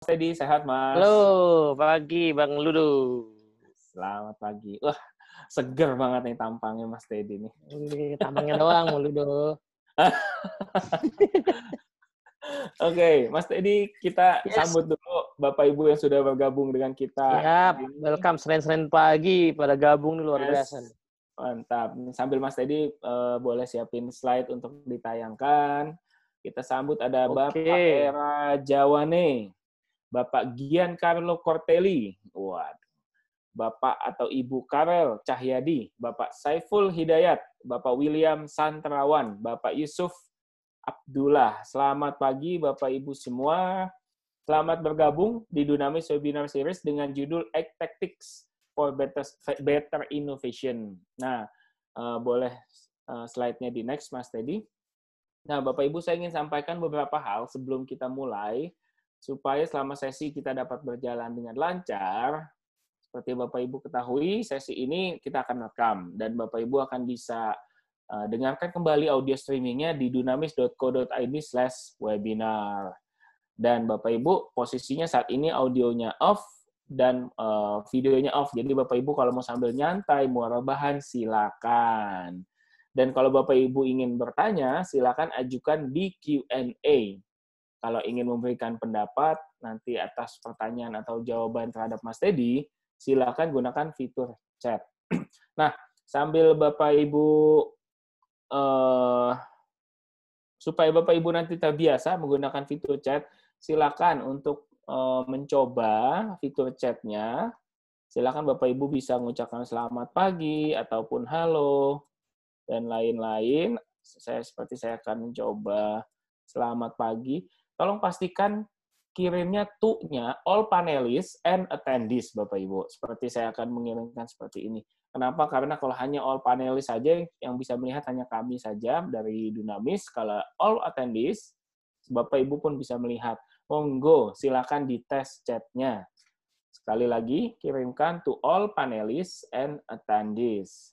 Teddy, sehat Mas? Halo, pagi Bang Ludo. Selamat pagi. Wah, seger banget nih tampangnya Mas Teddy nih. Ini tampangnya doang, Bang Ludo. Oke, Mas Teddy, kita Yes. sambut dulu Bapak Ibu yang sudah bergabung dengan kita. Ini. welcome Senin-Senin pagi pada gabung nih luar Yes. biasa. nih. Mantap. Sambil Mas Teddy eh, boleh siapin slide untuk ditayangkan. Kita sambut ada Bapak Oke. Era Jawane, Bapak Giancarlo Cortelli, waduh. Bapak atau Ibu Karel Cahyadi, Bapak Saiful Hidayat, Bapak William Santrawan, Bapak Yusuf Abdullah. Selamat pagi Bapak Ibu semua. Selamat bergabung di Dunamis Webinar Series dengan judul Egg Tactics for Better, Better Innovation. Nah, eh, boleh eh, slide-nya di next, Mas Teddy. Nah, Bapak Ibu, saya ingin sampaikan beberapa hal sebelum kita mulai, supaya selama sesi kita dapat berjalan dengan lancar. Seperti Bapak Ibu ketahui, sesi ini kita akan rekam, dan Bapak Ibu akan bisa eh, dengarkan kembali audio streamingnya di dunamis.co.id slash webinar. Dan Bapak Ibu, posisinya saat ini audionya off, dan eh, videonya off. Jadi Bapak Ibu kalau mau sambil nyantai, mau rebahan, silakan. Dan kalau Bapak Ibu ingin bertanya, silakan ajukan di Q&A. Kalau ingin memberikan pendapat nanti atas pertanyaan atau jawaban terhadap Mas Teddy, silakan gunakan fitur chat. Nah, sambil Bapak Ibu eh, supaya Bapak Ibu nanti terbiasa menggunakan fitur chat, silakan untuk eh, mencoba fitur chatnya. Silakan Bapak Ibu bisa mengucapkan selamat pagi ataupun halo dan lain-lain. Saya seperti saya akan mencoba selamat pagi. Tolong pastikan kirimnya to-nya all panelists and attendees Bapak Ibu. Seperti saya akan mengirimkan seperti ini. Kenapa? Karena kalau hanya all panelists saja yang bisa melihat hanya kami saja dari Dunamis. Kalau all attendees, Bapak Ibu pun bisa melihat. Monggo, silakan dites chatnya. Sekali lagi, kirimkan to all panelists and attendees.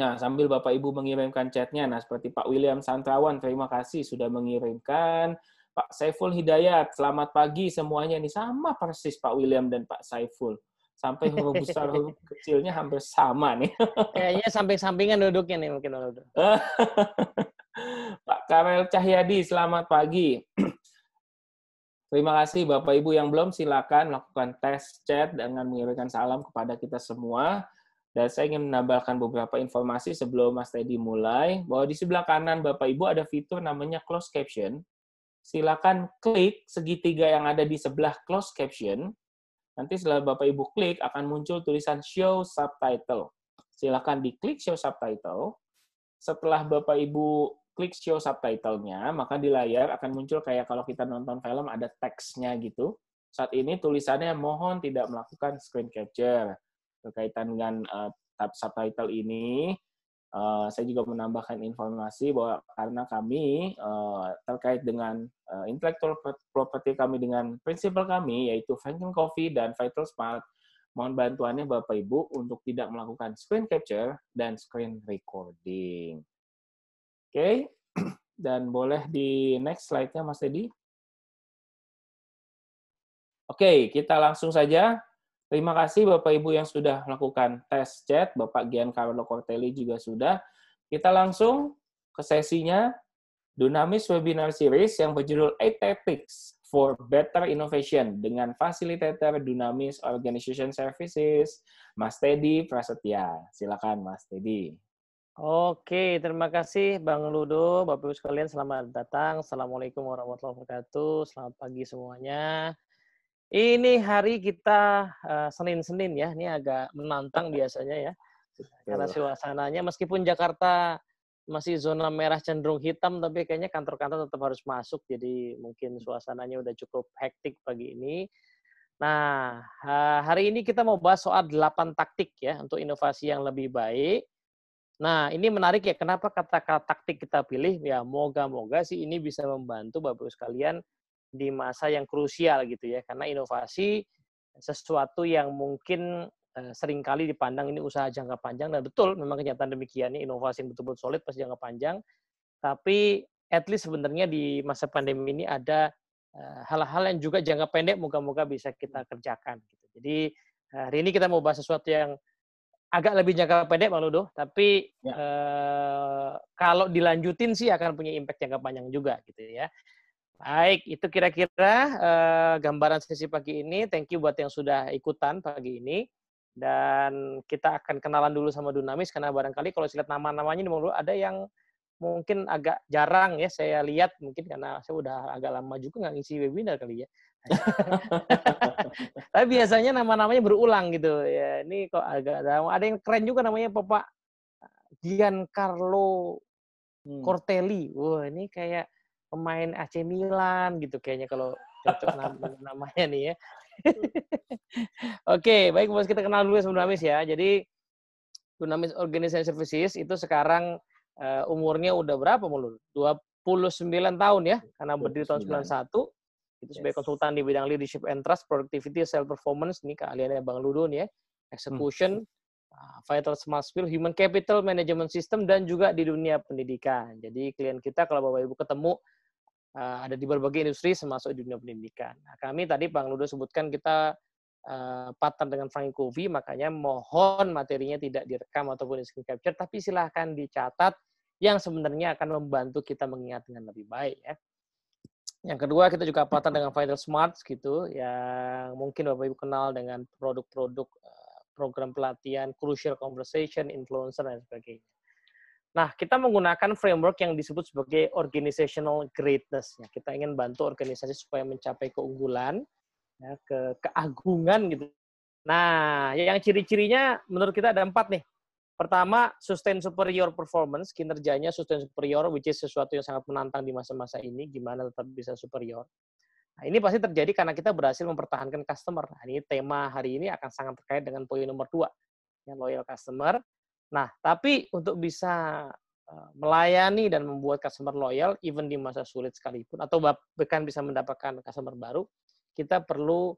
Nah, sambil Bapak Ibu mengirimkan chatnya, nah seperti Pak William Santrawan, terima kasih sudah mengirimkan. Pak Saiful Hidayat, selamat pagi semuanya. Ini sama persis Pak William dan Pak Saiful. Sampai huruf besar, huruf kecilnya hampir sama nih. Kayaknya samping-sampingan duduknya nih mungkin. Pak Karel Cahyadi, selamat pagi. Terima kasih Bapak Ibu yang belum silakan melakukan tes chat dengan mengirimkan salam kepada kita semua. Dan saya ingin menambahkan beberapa informasi sebelum Mas Teddy mulai, bahwa di sebelah kanan Bapak Ibu ada fitur namanya closed caption. Silakan klik segitiga yang ada di sebelah closed caption. Nanti setelah Bapak Ibu klik akan muncul tulisan show subtitle. Silakan diklik show subtitle. Setelah Bapak Ibu klik show subtitle-nya, maka di layar akan muncul kayak kalau kita nonton film ada teksnya gitu. Saat ini tulisannya mohon tidak melakukan screen capture. Berkaitan dengan uh, subtitle ini, uh, saya juga menambahkan informasi bahwa karena kami uh, terkait dengan uh, intellectual property kami dengan prinsipal kami, yaitu Franklin Coffee dan Vital Smart, mohon bantuannya Bapak Ibu untuk tidak melakukan screen capture dan screen recording. Oke, okay. dan boleh di next slide-nya Mas Teddy. Oke, okay, kita langsung saja. Terima kasih Bapak Ibu yang sudah melakukan tes chat, Bapak Giancarlo Cortelli juga sudah. Kita langsung ke sesinya Dunamis Webinar Series yang berjudul 8 Tactics for Better Innovation dengan fasilitator Dunamis Organization Services, Mas Teddy Prasetya. Silakan Mas Teddy. Oke, terima kasih Bang Ludo, Bapak Ibu sekalian selamat datang. Assalamualaikum warahmatullahi wabarakatuh. Selamat pagi semuanya. Ini hari kita uh, Senin-Senin ya, ini agak menantang biasanya ya. Karena suasananya meskipun Jakarta masih zona merah cenderung hitam, tapi kayaknya kantor-kantor tetap harus masuk, jadi mungkin suasananya udah cukup hektik pagi ini. Nah, hari ini kita mau bahas soal 8 taktik ya untuk inovasi yang lebih baik. Nah, ini menarik ya, kenapa kata-kata taktik kita pilih? Ya, moga-moga sih ini bisa membantu Bapak-Ibu sekalian di masa yang krusial gitu ya, karena inovasi sesuatu yang mungkin uh, sering kali dipandang ini usaha jangka panjang dan betul memang kenyataan demikian ini inovasi yang betul-betul solid pas jangka panjang tapi at least sebenarnya di masa pandemi ini ada eh, hal-hal yang juga jangka pendek moga-moga bisa kita kerjakan. Gitu. Jadi hari ini kita mau bahas sesuatu yang agak lebih jangka pendek Bang Ludo, tapi ya. eh, kalau dilanjutin sih akan punya impact jangka panjang juga gitu ya. Baik, itu kira-kira uh, gambaran sesi pagi ini. Thank you buat yang sudah ikutan pagi ini. Dan kita akan kenalan dulu sama Dunamis, karena barangkali kalau saya lihat nama-namanya ini ada yang mungkin agak jarang ya saya lihat, mungkin karena saya udah agak lama juga nggak ngisi webinar kali ya. Tapi biasanya nama-namanya berulang gitu. ya Ini kok agak ada yang keren juga namanya Bapak Giancarlo hmm. Cortelli. Wah, ini kayak pemain AC Milan gitu kayaknya kalau cocok namanya nih ya. Oke, baik bos kita kenal dulu ya Dunamis ya. Jadi Dunamis Organization Services itu sekarang uh, umurnya udah berapa mulu? 29 tahun ya, karena berdiri tahun 91. Itu sebagai yes. konsultan di bidang leadership and trust, productivity, self performance nih keahliannya Bang Ludo nih ya. Execution, hmm. Ah, vital smart skill, human capital management system dan juga di dunia pendidikan. Jadi klien kita kalau Bapak Ibu ketemu uh, ada di berbagai industri termasuk di dunia pendidikan. Nah, kami tadi Bang Ludo sebutkan kita uh, partner dengan Frank Covey, makanya mohon materinya tidak direkam ataupun di screen capture, tapi silahkan dicatat yang sebenarnya akan membantu kita mengingat dengan lebih baik ya. Yang kedua kita juga partner dengan Vital Smart gitu yang mungkin Bapak Ibu kenal dengan produk-produk eh, program pelatihan, crucial conversation, influencer dan sebagainya. Nah, kita menggunakan framework yang disebut sebagai organizational greatness. Ya, kita ingin bantu organisasi supaya mencapai keunggulan, ya, ke keagungan gitu. Nah, yang ciri-cirinya menurut kita ada empat nih. Pertama, sustain superior performance, kinerjanya sustain superior, which is sesuatu yang sangat menantang di masa-masa ini, gimana tetap bisa superior. Nah, ini pasti terjadi karena kita berhasil mempertahankan customer. Nah, ini tema hari ini akan sangat terkait dengan poin nomor dua, yang loyal customer. Nah, tapi untuk bisa melayani dan membuat customer loyal, even di masa sulit sekalipun, atau bahkan bisa mendapatkan customer baru, kita perlu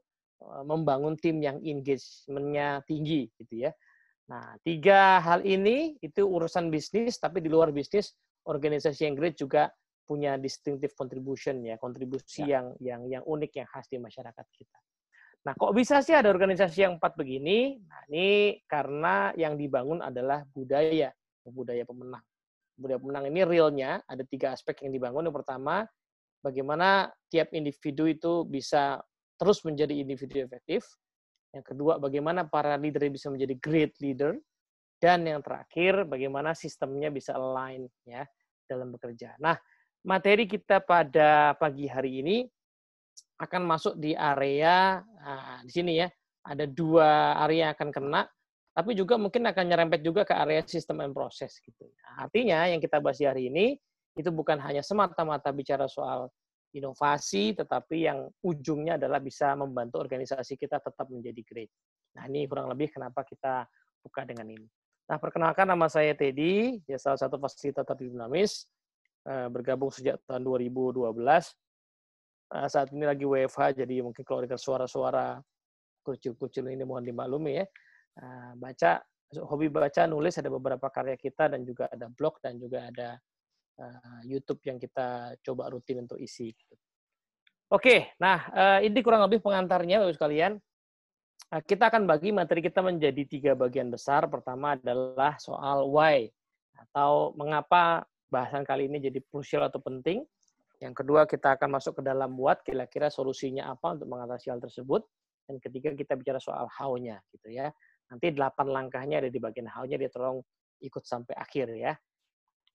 membangun tim yang engagement-nya tinggi, gitu ya. Nah, tiga hal ini itu urusan bisnis, tapi di luar bisnis, organisasi yang great juga punya distinctive contribution ya, kontribusi ya. yang yang yang unik yang khas di masyarakat kita. Nah, kok bisa sih ada organisasi yang empat begini? Nah, ini karena yang dibangun adalah budaya, budaya pemenang. Budaya pemenang ini realnya ada tiga aspek yang dibangun. Yang pertama, bagaimana tiap individu itu bisa terus menjadi individu efektif. Yang kedua, bagaimana para leader bisa menjadi great leader. Dan yang terakhir, bagaimana sistemnya bisa align ya dalam bekerja. Nah, materi kita pada pagi hari ini akan masuk di area nah, di sini ya ada dua area yang akan kena tapi juga mungkin akan nyerempet juga ke area sistem and proses gitu. Nah, artinya yang kita bahas hari ini itu bukan hanya semata-mata bicara soal inovasi, tetapi yang ujungnya adalah bisa membantu organisasi kita tetap menjadi great. Nah ini kurang lebih kenapa kita buka dengan ini. Nah perkenalkan nama saya Teddy, ya salah satu fasilitator dinamis, eh, bergabung sejak tahun 2012 uh, saat ini lagi WFH, jadi mungkin kalau dengar suara-suara kucil-kucil ini mohon dimaklumi ya. Uh, baca, hobi baca, nulis, ada beberapa karya kita dan juga ada blog dan juga ada uh, YouTube yang kita coba rutin untuk isi. Oke, nah ini kurang lebih pengantarnya, Bapak sekalian. Kita akan bagi materi kita menjadi tiga bagian besar. Pertama adalah soal why atau mengapa bahasan kali ini jadi krusial atau penting. Yang kedua, kita akan masuk ke dalam buat kira-kira solusinya apa untuk mengatasi hal tersebut. Dan ketiga, kita bicara soal how-nya gitu ya. Nanti delapan langkahnya ada di bagian how-nya, dia tolong ikut sampai akhir ya.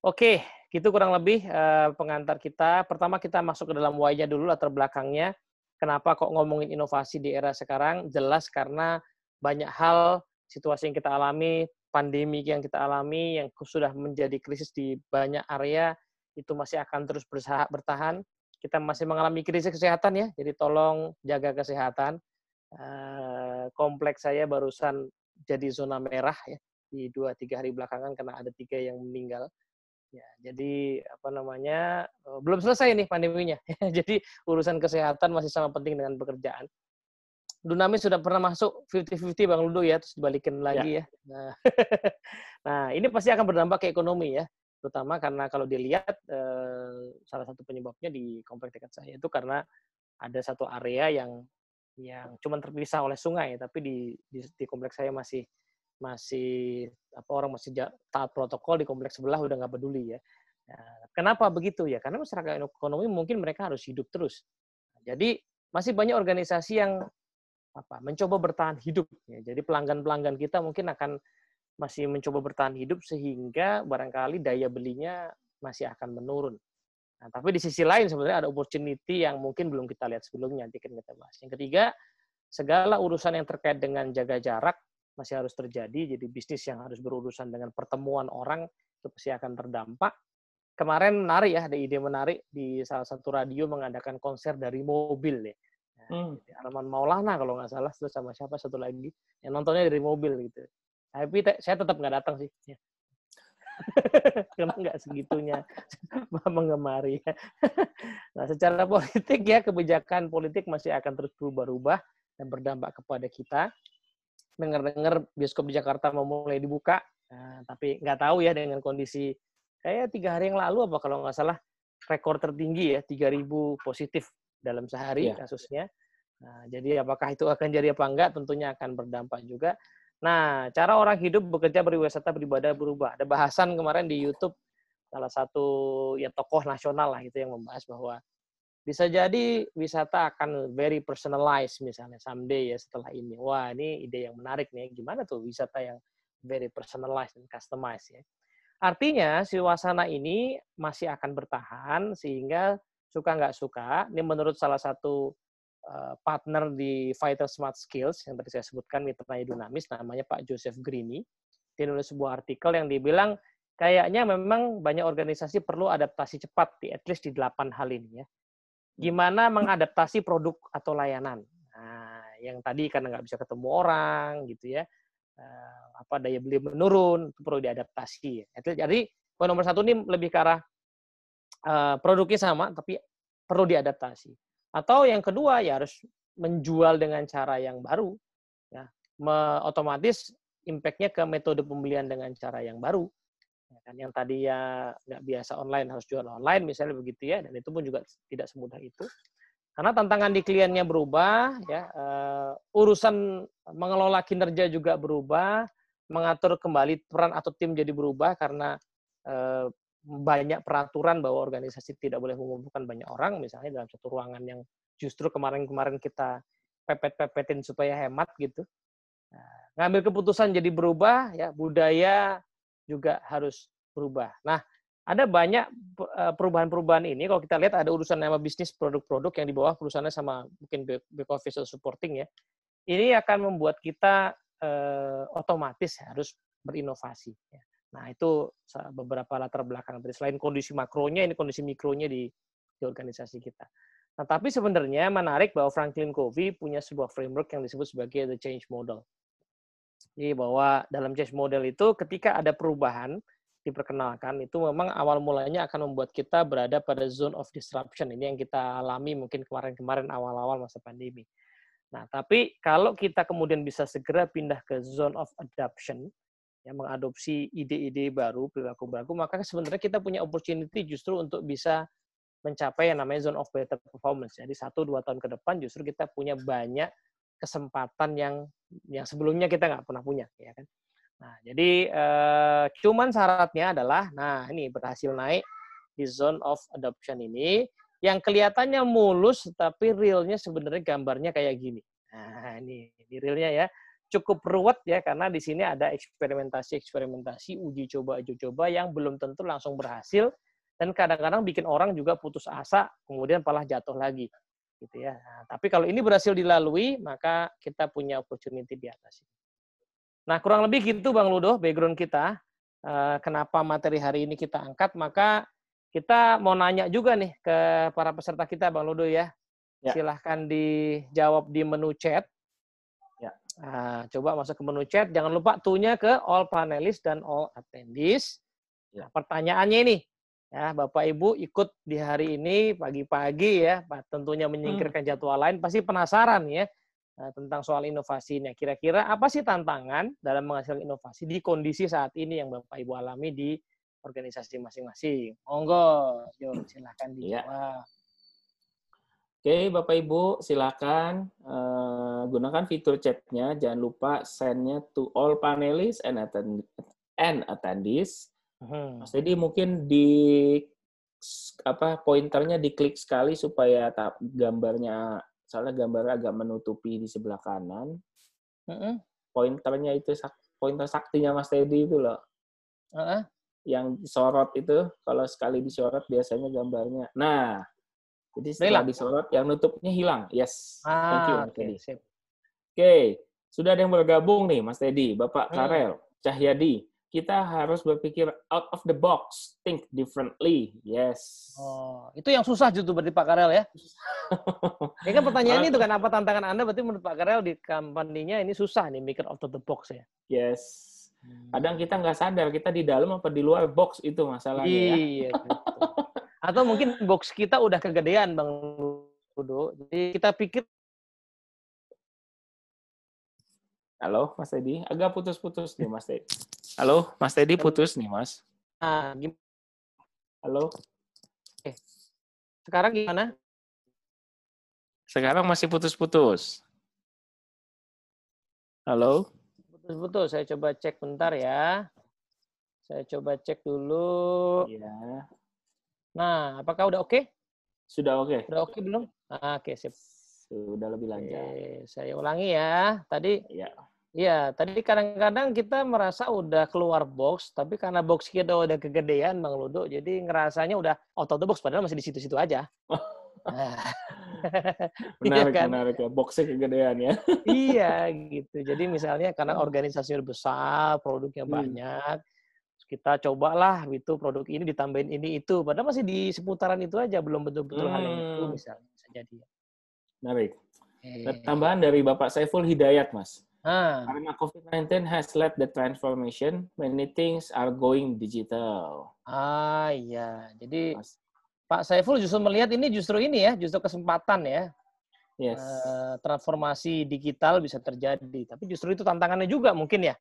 Oke, gitu kurang lebih uh, pengantar kita. Pertama kita masuk ke dalam why-nya dulu, latar belakangnya. Kenapa kok ngomongin inovasi di era sekarang? Jelas karena banyak hal, situasi yang kita alami, pandemi yang kita alami, yang sudah menjadi krisis di banyak area, itu masih akan terus berusaha bertahan. Kita masih mengalami krisis kesehatan ya, jadi tolong jaga kesehatan. Eh, kompleks saya barusan jadi zona merah ya di dua tiga hari belakangan karena ada tiga yang meninggal. Ya, jadi apa namanya eh, belum selesai nih pandeminya. jadi urusan kesehatan masih sama penting dengan pekerjaan. Dunamis sudah pernah masuk 50-50 Bang Ludo ya, terus dibalikin lagi ya. ya. Nah, nah, ini pasti akan berdampak ke ekonomi ya terutama karena kalau dilihat eh, salah satu penyebabnya di komplek dekat saya itu karena ada satu area yang yang cuma terpisah oleh sungai, tapi di, di, di kompleks saya masih masih apa orang masih taat protokol di kompleks sebelah udah nggak peduli ya. Nah, kenapa begitu ya? Karena masyarakat ekonomi mungkin mereka harus hidup terus. Jadi masih banyak organisasi yang apa mencoba bertahan hidup ya. Jadi pelanggan-pelanggan kita mungkin akan masih mencoba bertahan hidup sehingga barangkali daya belinya masih akan menurun. Nah, tapi di sisi lain sebenarnya ada opportunity yang mungkin belum kita lihat sebelumnya, nanti kita bahas. Yang ketiga, segala urusan yang terkait dengan jaga jarak masih harus terjadi, jadi bisnis yang harus berurusan dengan pertemuan orang itu pasti akan terdampak. Kemarin menarik ya, ada ide menarik di salah satu radio mengadakan konser dari mobil ya. Nah, hmm. Arman Maulana kalau nggak salah, terus sama siapa satu lagi yang nontonnya dari mobil gitu. Tapi saya tetap nggak datang sih. Ya. Karena nggak segitunya mengemari. nah, secara politik ya kebijakan politik masih akan terus berubah-ubah dan berdampak kepada kita. Dengar-dengar bioskop di Jakarta mau mulai dibuka, nah, tapi nggak tahu ya dengan kondisi kayak tiga hari yang lalu apa kalau nggak salah rekor tertinggi ya 3.000 positif dalam sehari ya. kasusnya. Nah, jadi apakah itu akan jadi apa enggak tentunya akan berdampak juga. Nah, cara orang hidup bekerja berwisata beribadah berubah. Ada bahasan kemarin di YouTube salah satu ya tokoh nasional lah itu yang membahas bahwa bisa jadi wisata akan very personalized misalnya someday ya setelah ini. Wah, ini ide yang menarik nih. Gimana tuh wisata yang very personalized dan customized ya. Artinya suasana ini masih akan bertahan sehingga suka nggak suka, ini menurut salah satu partner di Fighter Smart Skills yang tadi saya sebutkan mitra dinamis namanya Pak Joseph Grini. Dia nulis sebuah artikel yang dibilang kayaknya memang banyak organisasi perlu adaptasi cepat di at least di delapan hal ini ya. Gimana mengadaptasi produk atau layanan. Nah, yang tadi karena nggak bisa ketemu orang gitu ya. Eh, apa daya beli menurun itu perlu diadaptasi ya. Jadi poin nomor satu ini lebih ke arah uh, produknya sama tapi perlu diadaptasi. Atau yang kedua ya harus menjual dengan cara yang baru, ya, otomatis impact-nya ke metode pembelian dengan cara yang baru. Ya kan, yang tadi ya nggak biasa online harus jual online misalnya begitu ya, dan itu pun juga tidak semudah itu. Karena tantangan di kliennya berubah, ya uh, urusan mengelola kinerja juga berubah, mengatur kembali peran atau tim jadi berubah karena uh, banyak peraturan bahwa organisasi tidak boleh mengumpulkan banyak orang, misalnya dalam satu ruangan yang justru kemarin-kemarin kita pepet-pepetin supaya hemat gitu. Nah, ngambil keputusan jadi berubah, ya budaya juga harus berubah. Nah, ada banyak eh, perubahan-perubahan ini. Kalau kita lihat ada urusan nama bisnis produk-produk yang di bawah perusahaannya sama mungkin back office supporting ya. Ini akan membuat kita eh, otomatis harus berinovasi. Ya. Nah, itu beberapa latar belakang dari selain kondisi makronya, ini kondisi mikronya di, di organisasi kita. Nah, tapi sebenarnya menarik bahwa Franklin Covey punya sebuah framework yang disebut sebagai the change model. Jadi bahwa dalam change model itu ketika ada perubahan diperkenalkan itu memang awal mulanya akan membuat kita berada pada zone of disruption. Ini yang kita alami mungkin kemarin-kemarin awal-awal masa pandemi. Nah, tapi kalau kita kemudian bisa segera pindah ke zone of adoption, yang mengadopsi ide-ide baru, perilaku baru, maka sebenarnya kita punya opportunity justru untuk bisa mencapai yang namanya zone of better performance. Jadi satu dua tahun ke depan justru kita punya banyak kesempatan yang yang sebelumnya kita nggak pernah punya, ya kan? Nah, jadi eh, cuman syaratnya adalah, nah ini berhasil naik di zone of adoption ini, yang kelihatannya mulus tapi realnya sebenarnya gambarnya kayak gini. Nah, ini, ini realnya ya cukup ruwet ya karena di sini ada eksperimentasi-eksperimentasi, uji coba uji coba yang belum tentu langsung berhasil dan kadang-kadang bikin orang juga putus asa, kemudian malah jatuh lagi gitu ya. Nah, tapi kalau ini berhasil dilalui, maka kita punya opportunity di atas. Nah, kurang lebih gitu Bang Ludo background kita. Eh, kenapa materi hari ini kita angkat, maka kita mau nanya juga nih ke para peserta kita Bang Ludo ya. ya. Silahkan dijawab di menu chat Nah, coba masuk ke menu chat. Jangan lupa tunya ke all panelists dan all attendees. Ya. Pertanyaannya ini, ya Bapak Ibu ikut di hari ini pagi-pagi ya, tentunya menyingkirkan hmm. jadwal lain, pasti penasaran ya eh, tentang soal inovasinya. Kira-kira apa sih tantangan dalam menghasilkan inovasi di kondisi saat ini yang Bapak Ibu alami di organisasi masing-masing? Monggo, yuk silahkan iya. dijawab. Ya. Oke, Bapak Ibu, silakan uh, gunakan fitur chatnya. Jangan lupa send-nya to all panelists and, attend and attendees. Hmm. Mas Teddy mungkin di apa pointernya diklik sekali supaya gambarnya soalnya gambarnya agak menutupi di sebelah kanan. Uh-uh. Pointernya itu pointer saktinya Mas Teddy itu loh. Uh-uh. Yang sorot itu kalau sekali disorot biasanya gambarnya. Nah, jadi setelah hilang. disorot, yang nutupnya hilang. Yes. Ah, Thank you, Mas okay. Teddy. Oke. Sudah ada yang bergabung nih, Mas Teddy. Bapak hmm. Karel, Cahyadi. Kita harus berpikir out of the box. Think differently. Yes. Oh, itu yang susah justru berarti Pak Karel ya? ini kan pertanyaan itu kan apa tantangan Anda berarti menurut Pak Karel di company-nya ini susah nih mikir out of the box ya? Yes. Hmm. Kadang kita nggak sadar kita di dalam apa di luar box itu masalahnya iya, ya. Iya. Atau mungkin box kita udah kegedean Bang Ludo. Jadi kita pikir Halo, Mas Teddy. Agak putus-putus nih, Mas Teddy. Halo, Mas Teddy putus nih, Mas. Ah, gimana? Halo. Eh, sekarang gimana? Sekarang masih putus-putus. Halo. Putus-putus. Saya coba cek bentar ya. Saya coba cek dulu. Iya. Nah, apakah udah oke? Okay? Sudah oke. Okay. Sudah oke okay belum? Ah, oke, okay, sip. Sudah lebih lancar. Oke, saya ulangi ya. Tadi Iya. Iya, tadi kadang-kadang kita merasa udah keluar box, tapi karena box kita udah kegedean, Bang Ludo, jadi ngerasanya udah out of the box, padahal masih di situ-situ aja. menarik, iya kan? menarik ya. Boxnya kegedean ya. iya, gitu. Jadi misalnya karena organisasi besar, produknya hmm. banyak, kita cobalah itu produk ini ditambahin ini itu padahal masih di seputaran itu aja belum betul-betul hmm. hal yang itu misalnya bisa jadi menarik eh. tambahan dari Bapak Saiful Hidayat mas ah. karena COVID-19 has led the transformation many things are going digital ah iya jadi mas. Pak Saiful justru melihat ini justru ini ya justru kesempatan ya yes. Uh, transformasi digital bisa terjadi tapi justru itu tantangannya juga mungkin ya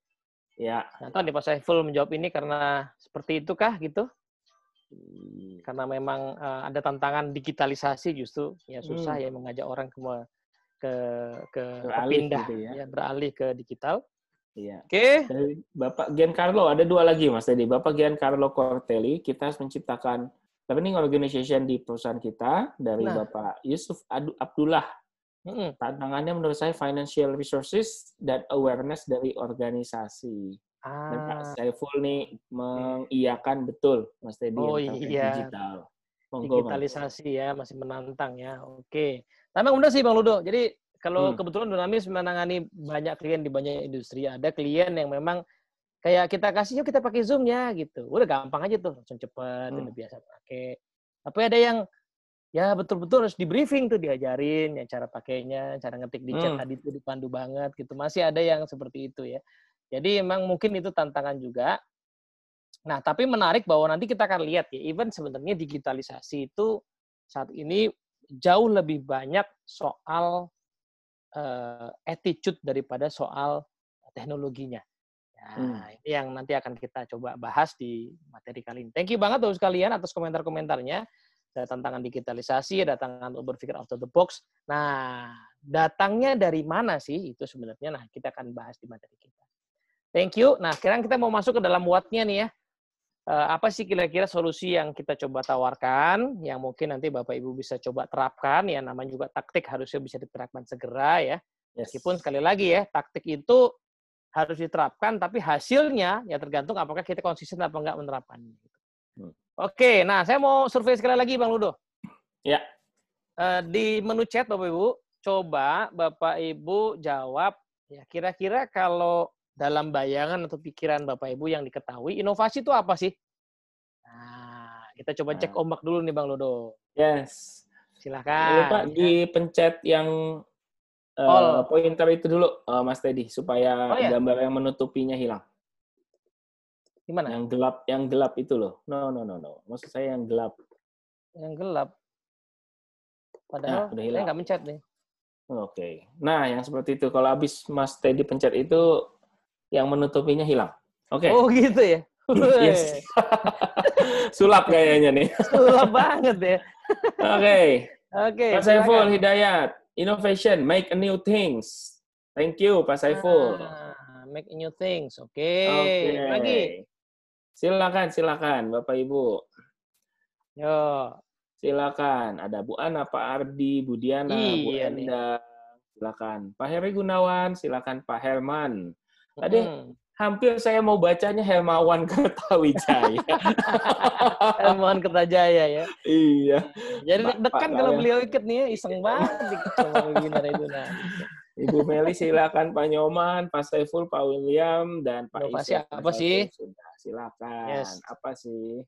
Ya. Nah, nih Pak Saiful menjawab ini karena seperti itu kah gitu? Hmm. Karena memang uh, ada tantangan digitalisasi justru ya susah hmm. ya mengajak orang ke ke ke beralih pindah gitu ya. ya beralih ke digital. Iya. Oke. Okay. Bapak Giancarlo ada dua lagi Mas tadi. Bapak Giancarlo Cortelli kita harus menciptakan learning organization di perusahaan kita dari nah. Bapak Yusuf Abdullah Mm-hmm. Tantangannya menurut saya financial resources dan awareness dari organisasi. Ah. Dan Pak Saiful nih mengiyakan betul Mas Teddy oh, iya. digital. Monggo, Digitalisasi ya masih menantang ya. Oke. Tapi kemudian sih Bang Ludo. Jadi kalau hmm. kebetulan Dinamis menangani banyak klien di banyak industri, ada klien yang memang kayak kita kasih yuk kita pakai Zoom ya gitu. Udah gampang aja tuh, langsung cepet, hmm. udah biasa pakai. Tapi ada yang ya betul-betul harus di briefing tuh diajarin ya cara pakainya, cara ngetik di chat hmm. tadi itu dipandu banget gitu. Masih ada yang seperti itu ya. Jadi emang mungkin itu tantangan juga. Nah, tapi menarik bahwa nanti kita akan lihat ya, even sebenarnya digitalisasi itu saat ini jauh lebih banyak soal uh, attitude daripada soal teknologinya. Nah, hmm. ini yang nanti akan kita coba bahas di materi kali ini. Thank you banget terus sekalian atas komentar-komentarnya ada tantangan digitalisasi, ada tantangan untuk berpikir out of the box. Nah, datangnya dari mana sih itu sebenarnya? Nah, kita akan bahas di materi kita. Thank you. Nah, sekarang kita mau masuk ke dalam muatnya nih ya. Uh, apa sih kira-kira solusi yang kita coba tawarkan, yang mungkin nanti Bapak Ibu bisa coba terapkan, ya namanya juga taktik harusnya bisa diterapkan segera ya. Meskipun sekali lagi ya, taktik itu harus diterapkan, tapi hasilnya ya tergantung apakah kita konsisten apa enggak menerapkannya. Hmm. Oke, nah saya mau survei sekali lagi Bang Ludo. Ya. Uh, di menu chat Bapak Ibu, coba Bapak Ibu jawab ya kira-kira kalau dalam bayangan atau pikiran Bapak Ibu yang diketahui, inovasi itu apa sih? Nah, kita coba cek nah. ombak dulu nih Bang Ludo. Yes. Silakan. Lupa ya. pencet yang uh, pointer itu dulu, uh, Mas Teddy, supaya oh, ya? gambar yang menutupinya hilang. Gimana? Yang gelap, yang gelap itu loh. No, no, no, no. Maksud saya yang gelap. Yang gelap. Padahal nah, udah hilang. saya nggak mencet nih. Oke. Okay. Nah, yang seperti itu. Kalau habis Mas Teddy pencet itu, yang menutupinya hilang. Oke. Okay. Oh gitu ya? yes. Sulap kayaknya nih. Sulap banget ya. Oke. Okay. Oke. Pak Saiful Hidayat, innovation, make a new things. Thank you, Pak Saiful. Ah, make new things. Oke. Oke. Lagi. Silakan, silakan, Bapak Ibu. Yo. Silakan. Ada Bu Ana, Pak Ardi, Bu Diana, Bu Iya nih. Enda. Silakan. Pak Heri Gunawan, silakan Pak Herman. Tadi Mm. hampir saya mau bacanya Hermawan Kertawijaya. Mohon Kertajaya ya. iya. Jadi deg-degan Pak kalau beliau ikut nih, iseng banget sama webinar itu nah. Ibu Meli silakan Pak Nyoman, Pak Saiful, Pak William, dan Pak Isyak. apa sih? Sudah, silakan. Yes. Apa sih?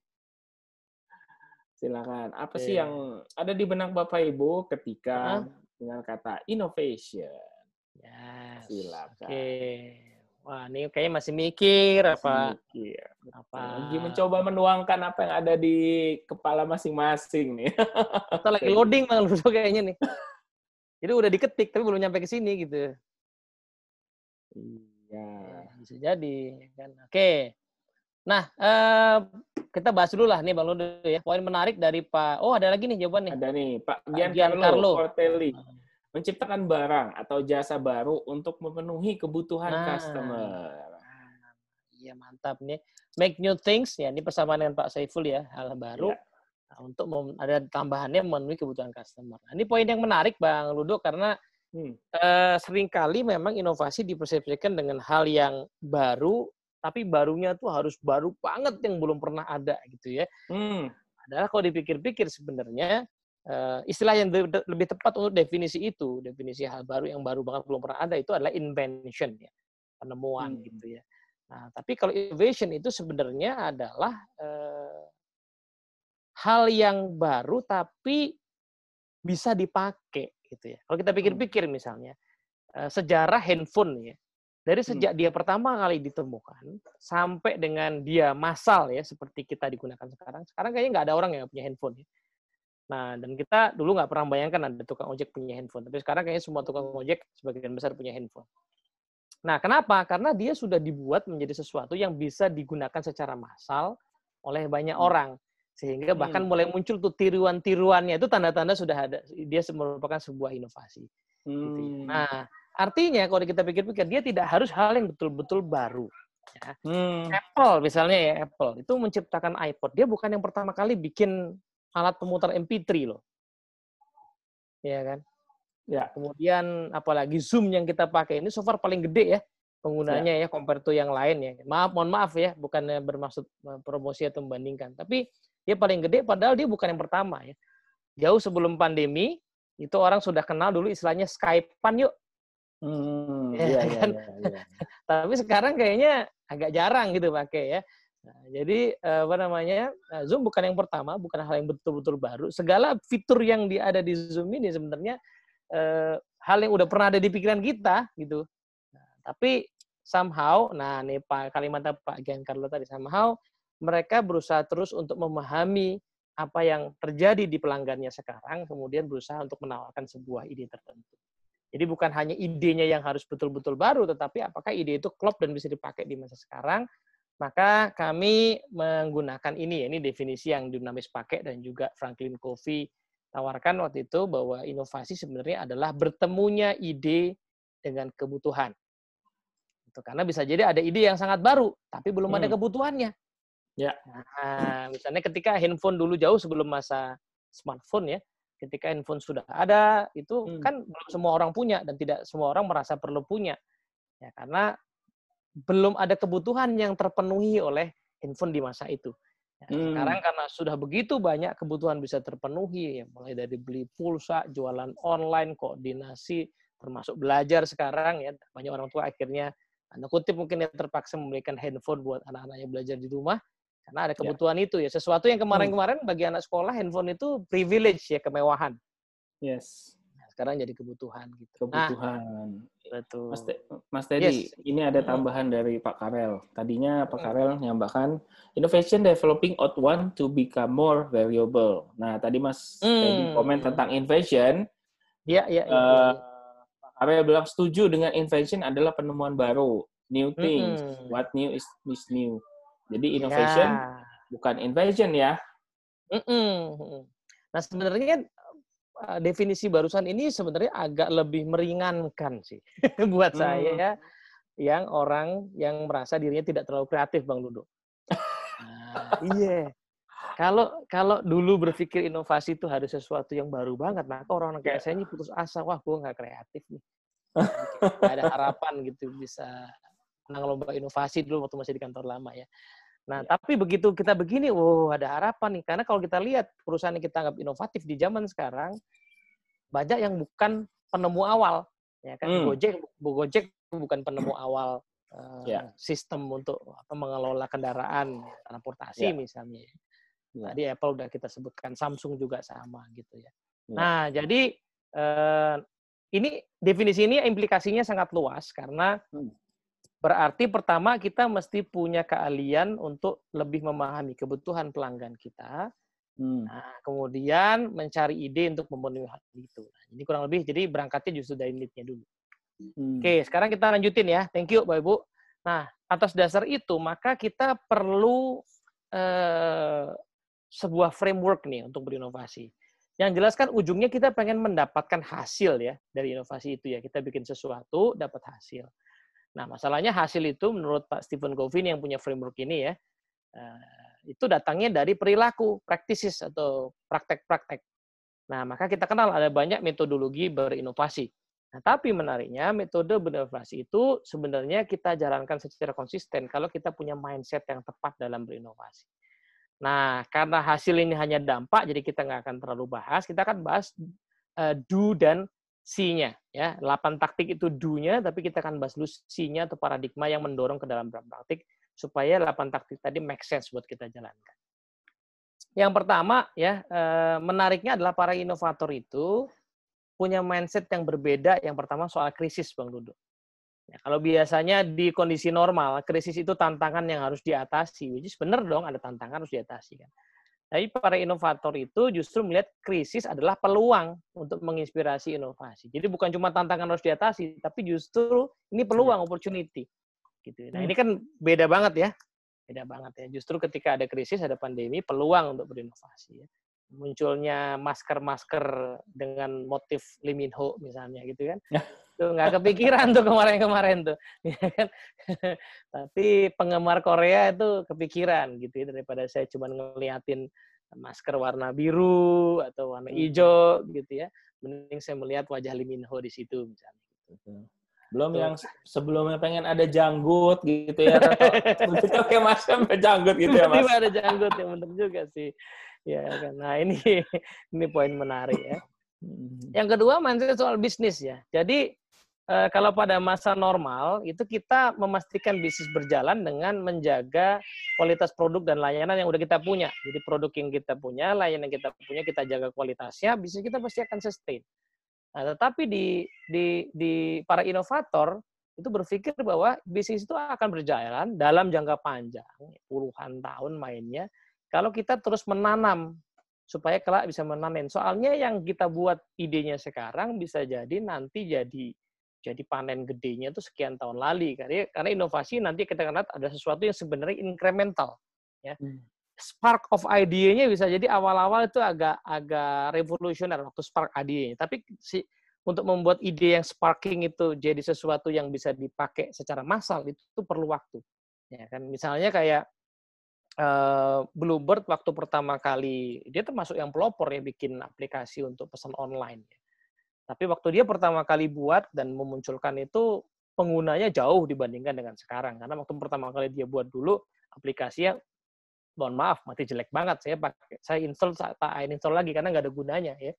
Silakan. Apa Oke. sih yang ada di benak Bapak Ibu ketika Hah? dengan kata innovation? Yes. Silakan. Oke. Wah, ini kayaknya masih mikir apa Mikir. apa. Lagi mencoba menuangkan apa yang ada di kepala masing-masing nih. Atau lagi loading Bang Ludo kayaknya nih. Jadi udah diketik tapi belum nyampe ke sini gitu. Iya. Ya, bisa jadi kan. Oke. Nah, eh, kita bahas dulu lah nih Bang Ludo ya. Poin menarik dari Pak Oh, ada lagi nih jawaban nih. Ada nih Pak Giancarlo Giancarlo. Cortelli. Menciptakan barang atau jasa baru untuk memenuhi kebutuhan Nah. customer. Iya, mantap nih. Make new things ya, ini persamaan dengan Pak Saiful ya, hal baru. Nah, untuk mem- ada tambahannya memenuhi kebutuhan customer. Nah, ini poin yang menarik Bang Ludo karena Hmm. eh, sering kali memang inovasi dipersepsikan dengan hal yang baru, tapi barunya tuh harus baru banget yang belum pernah ada gitu ya. Hmm. Adalah kalau dipikir-pikir sebenarnya eh, istilah yang lebih tepat untuk definisi itu, definisi hal baru yang baru banget belum pernah ada itu adalah invention ya, penemuan Hmm. gitu ya. Nah, tapi kalau innovation itu sebenarnya adalah eh, hal yang baru tapi bisa dipakai gitu ya. Kalau kita pikir-pikir misalnya eh, sejarah handphone ya. Dari sejak dia pertama kali ditemukan sampai dengan dia massal ya seperti kita digunakan sekarang. Sekarang kayaknya nggak ada orang yang punya handphone ya. Nah, dan kita dulu nggak pernah bayangkan ada tukang ojek punya handphone. Tapi sekarang kayaknya semua tukang ojek sebagian besar punya handphone. Nah, kenapa? Karena dia sudah dibuat menjadi sesuatu yang bisa digunakan secara massal oleh banyak Hmm. orang. Sehingga bahkan Hmm. mulai muncul tuh tiruan-tiruannya itu tanda-tanda sudah ada dia merupakan sebuah inovasi. gitu ya. Hmm. Nah, artinya kalau kita pikir-pikir dia tidak harus hal yang betul-betul baru. Hmm. Apple misalnya ya Apple itu menciptakan iPod. Dia bukan yang pertama kali bikin alat pemutar MP3 loh. Iya kan? Ya. Kemudian apalagi Zoom yang kita pakai ini so far paling gede ya penggunanya ya, compare to yang lain ya. Maaf, mohon maaf ya, bukannya bermaksud eh, promosi atau membandingkan, tapi dia paling gede padahal dia bukan yang pertama ya. Jauh sebelum pandemi itu orang sudah kenal dulu istilahnya Skype-an yuk. Hmm. Ya, Iya, iya, kan? iya, iya. Tapi sekarang kayaknya agak jarang gitu pakai ya. Nah, jadi eh, apa namanya eh, Zoom bukan yang pertama, bukan hal yang betul-betul baru. Segala fitur yang ada di Zoom ini sebenarnya eh, hal yang udah pernah ada di pikiran kita gitu. Nah, tapi somehow, nah nih Pak kalimatnya Pak Giancarlo tadi somehow mereka berusaha terus untuk memahami apa yang terjadi di pelanggannya sekarang, kemudian berusaha untuk menawarkan sebuah ide tertentu. Jadi bukan hanya idenya yang harus betul-betul baru, tetapi apakah ide itu klop dan bisa dipakai di masa sekarang. Maka kami menggunakan ini, ya, ini definisi yang dinamis pakai dan juga Franklin Covey tawarkan waktu itu bahwa inovasi sebenarnya adalah bertemunya ide dengan kebutuhan. Itu karena bisa jadi ada ide yang sangat baru, tapi belum ada Hmm. kebutuhannya. Ya. Nah, misalnya ketika handphone dulu jauh sebelum masa smartphone ya, ketika handphone sudah ada, itu Hmm. kan belum semua orang punya dan tidak semua orang merasa perlu punya. Ya, karena belum ada kebutuhan yang terpenuhi oleh handphone di masa itu. Ya, Hmm. Sekarang karena sudah begitu banyak kebutuhan bisa terpenuhi, ya, mulai dari beli pulsa, jualan online, koordinasi, termasuk belajar sekarang ya banyak orang tua akhirnya anda kutip mungkin yang terpaksa memberikan handphone buat anak-anaknya belajar di rumah karena ada kebutuhan itu ya sesuatu yang kemarin-kemarin bagi anak sekolah handphone itu privilege ya kemewahan Yes. Nah, sekarang jadi kebutuhan gitu nah Kebutuhan. betul Mas, Te- Mas Teddy, Yes. ini ada tambahan dari Pak Karel. Tadinya Pak Mm. Karel nyambahkan innovation developing out one to become more valuable. Nah, tadi Mas Teddy Mm. komen tentang invention. ya ya, ya, Eh, ya. Pak Karel bilang setuju dengan invention adalah penemuan baru, new things. Mm-mm. What new is, is new. Jadi innovation Ya. bukan invention ya. Mm-mm. Nah sebenarnya uh, definisi barusan ini sebenarnya agak lebih meringankan sih buat hmm. saya yang orang yang merasa dirinya tidak terlalu kreatif, Bang Ludo. Nah, iya. Kalau kalau dulu berpikir inovasi itu harus sesuatu yang baru banget, maka orang kayak saya ini putus asa, wah gue nggak kreatif nih. Gak ada harapan gitu bisa menang lomba inovasi dulu waktu masih di kantor lama ya. Nah, ya. tapi begitu kita begini, wow ada harapan nih. Karena kalau kita lihat perusahaan yang kita anggap inovatif di zaman sekarang, banyak yang bukan penemu awal. Ya kan, hmm. Gojek, Gojek bukan penemu awal uh, ya. sistem untuk apa, mengelola kendaraan, transportasi ya. misalnya. Ya. Tadi Apple udah kita sebutkan, Samsung juga sama gitu ya. ya. Nah, jadi eh, ini definisi ini implikasinya sangat luas karena hmm. Berarti pertama kita mesti punya keahlian untuk lebih memahami kebutuhan pelanggan kita. Hmm. Nah, kemudian mencari ide untuk memenuhi hal itu. Nah, ini kurang lebih jadi berangkatnya justru dari need-nya dulu. Hmm. Oke, sekarang kita lanjutin ya. Thank you, Bapak Ibu. Nah, atas dasar itu maka kita perlu eh, sebuah framework nih untuk berinovasi. Yang jelas kan ujungnya kita pengen mendapatkan hasil ya dari inovasi itu ya. Kita bikin sesuatu, dapat hasil. Nah, masalahnya hasil itu menurut Pak Stephen Covey yang punya framework ini ya, eh, itu datangnya dari perilaku, practices atau praktek-praktek. Nah, maka kita kenal ada banyak metodologi berinovasi. Nah, tapi menariknya metode berinovasi itu sebenarnya kita jalankan secara konsisten kalau kita punya mindset yang tepat dalam berinovasi. Nah, karena hasil ini hanya dampak, jadi kita nggak akan terlalu bahas. Kita akan bahas uh, do dan see-nya. Ya, 8 taktik itu do-nya, tapi kita akan bahas dulu see-nya atau paradigma yang mendorong ke dalam praktik supaya 8 taktik tadi make sense buat kita jalankan. Yang pertama, ya uh, menariknya adalah para inovator itu punya mindset yang berbeda. Yang pertama soal krisis, Bang Duduk. Ya, kalau biasanya di kondisi normal, krisis itu tantangan yang harus diatasi. Which is benar dong, ada tantangan harus diatasi. Kan? Tapi para inovator itu justru melihat krisis adalah peluang untuk menginspirasi inovasi. Jadi bukan cuma tantangan harus diatasi, tapi justru ini peluang, iya. opportunity. Gitu. Nah ini hmm. kan beda banget ya, beda banget ya. Justru ketika ada krisis, ada pandemi, peluang untuk berinovasi. Ya munculnya masker-masker dengan motif Liminho misalnya gitu kan. Tuh nggak kepikiran tuh kemarin-kemarin tuh. Ya kan? Tapi penggemar Korea itu kepikiran gitu ya daripada saya cuma ngeliatin masker warna biru atau warna hmm. hijau gitu ya. Mending saya melihat wajah Liminho di situ misalnya. Gitu. Belum yang sebelumnya pengen ada janggut gitu ya. Atau kayak masker janggut gitu ya mas. ada janggut yang benar juga sih ya kan. Nah ini ini poin menarik ya. Hmm. Yang kedua mindset soal bisnis ya. Jadi kalau pada masa normal itu kita memastikan bisnis berjalan dengan menjaga kualitas produk dan layanan yang udah kita punya. Jadi produk yang kita punya, layanan yang kita punya kita jaga kualitasnya, bisnis kita pasti akan sustain. Nah, tetapi di di di para inovator itu berpikir bahwa bisnis itu akan berjalan dalam jangka panjang, puluhan tahun mainnya, kalau kita terus menanam supaya kelak bisa memanen. Soalnya yang kita buat idenya sekarang bisa jadi nanti jadi jadi panen gedenya itu sekian tahun lagi karena karena inovasi nanti kita lihat ada sesuatu yang sebenarnya incremental ya. Hmm. Spark of idenya bisa jadi awal-awal itu agak agak revolusioner waktu spark idenya. Tapi si untuk membuat ide yang sparking itu jadi sesuatu yang bisa dipakai secara massal itu, itu perlu waktu. Ya kan misalnya kayak uh, Bluebird waktu pertama kali dia termasuk yang pelopor ya bikin aplikasi untuk pesan online. Tapi waktu dia pertama kali buat dan memunculkan itu penggunanya jauh dibandingkan dengan sekarang. Karena waktu pertama kali dia buat dulu aplikasinya mohon maaf mati jelek banget. Saya pakai saya install tak install lagi karena nggak ada gunanya ya.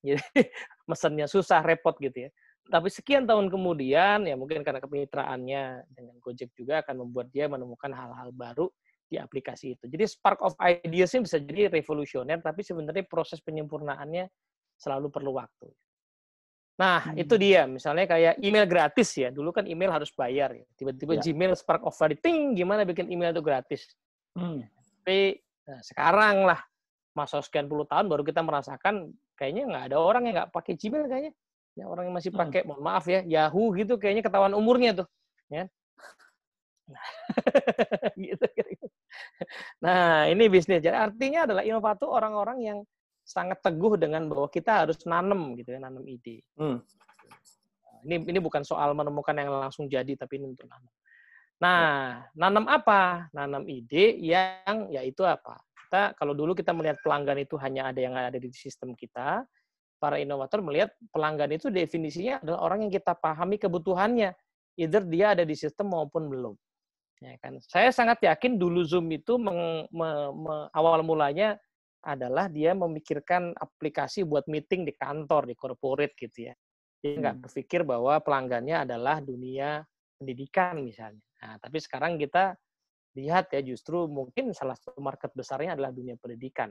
Jadi mesennya susah repot gitu ya. Tapi sekian tahun kemudian ya mungkin karena kemitraannya dengan Gojek juga akan membuat dia menemukan hal-hal baru di aplikasi itu. Jadi spark of ideas bisa jadi revolusioner, tapi sebenarnya proses penyempurnaannya selalu perlu waktu. Nah, hmm. itu dia. Misalnya kayak email gratis ya. Dulu kan email harus bayar. Ya. Tiba-tiba ya. Gmail spark of value, ting, gimana bikin email itu gratis. Hmm. Tapi nah, sekarang lah, masa sekian puluh tahun baru kita merasakan kayaknya nggak ada orang yang nggak pakai Gmail kayaknya. Ya, orang yang masih hmm. pakai, hmm. mohon maaf ya, Yahoo gitu kayaknya ketahuan umurnya tuh. Ya. Nah, gitu, gitu. Nah, ini bisnis. Jadi artinya adalah inovator orang-orang yang sangat teguh dengan bahwa kita harus nanam gitu ya, nanam ide. Hmm. Ini ini bukan soal menemukan yang langsung jadi, tapi ini untuk nanam. Nah, nanam apa? Nanam ide yang yaitu apa? Kita kalau dulu kita melihat pelanggan itu hanya ada yang ada di sistem kita, para inovator melihat pelanggan itu definisinya adalah orang yang kita pahami kebutuhannya, either dia ada di sistem maupun belum. Ya kan? Saya sangat yakin dulu Zoom itu meng, me, me, awal mulanya adalah dia memikirkan aplikasi buat meeting di kantor, di corporate gitu ya. Dia nggak hmm. berpikir bahwa pelanggannya adalah dunia pendidikan misalnya. Nah, tapi sekarang kita lihat ya justru mungkin salah satu market besarnya adalah dunia pendidikan.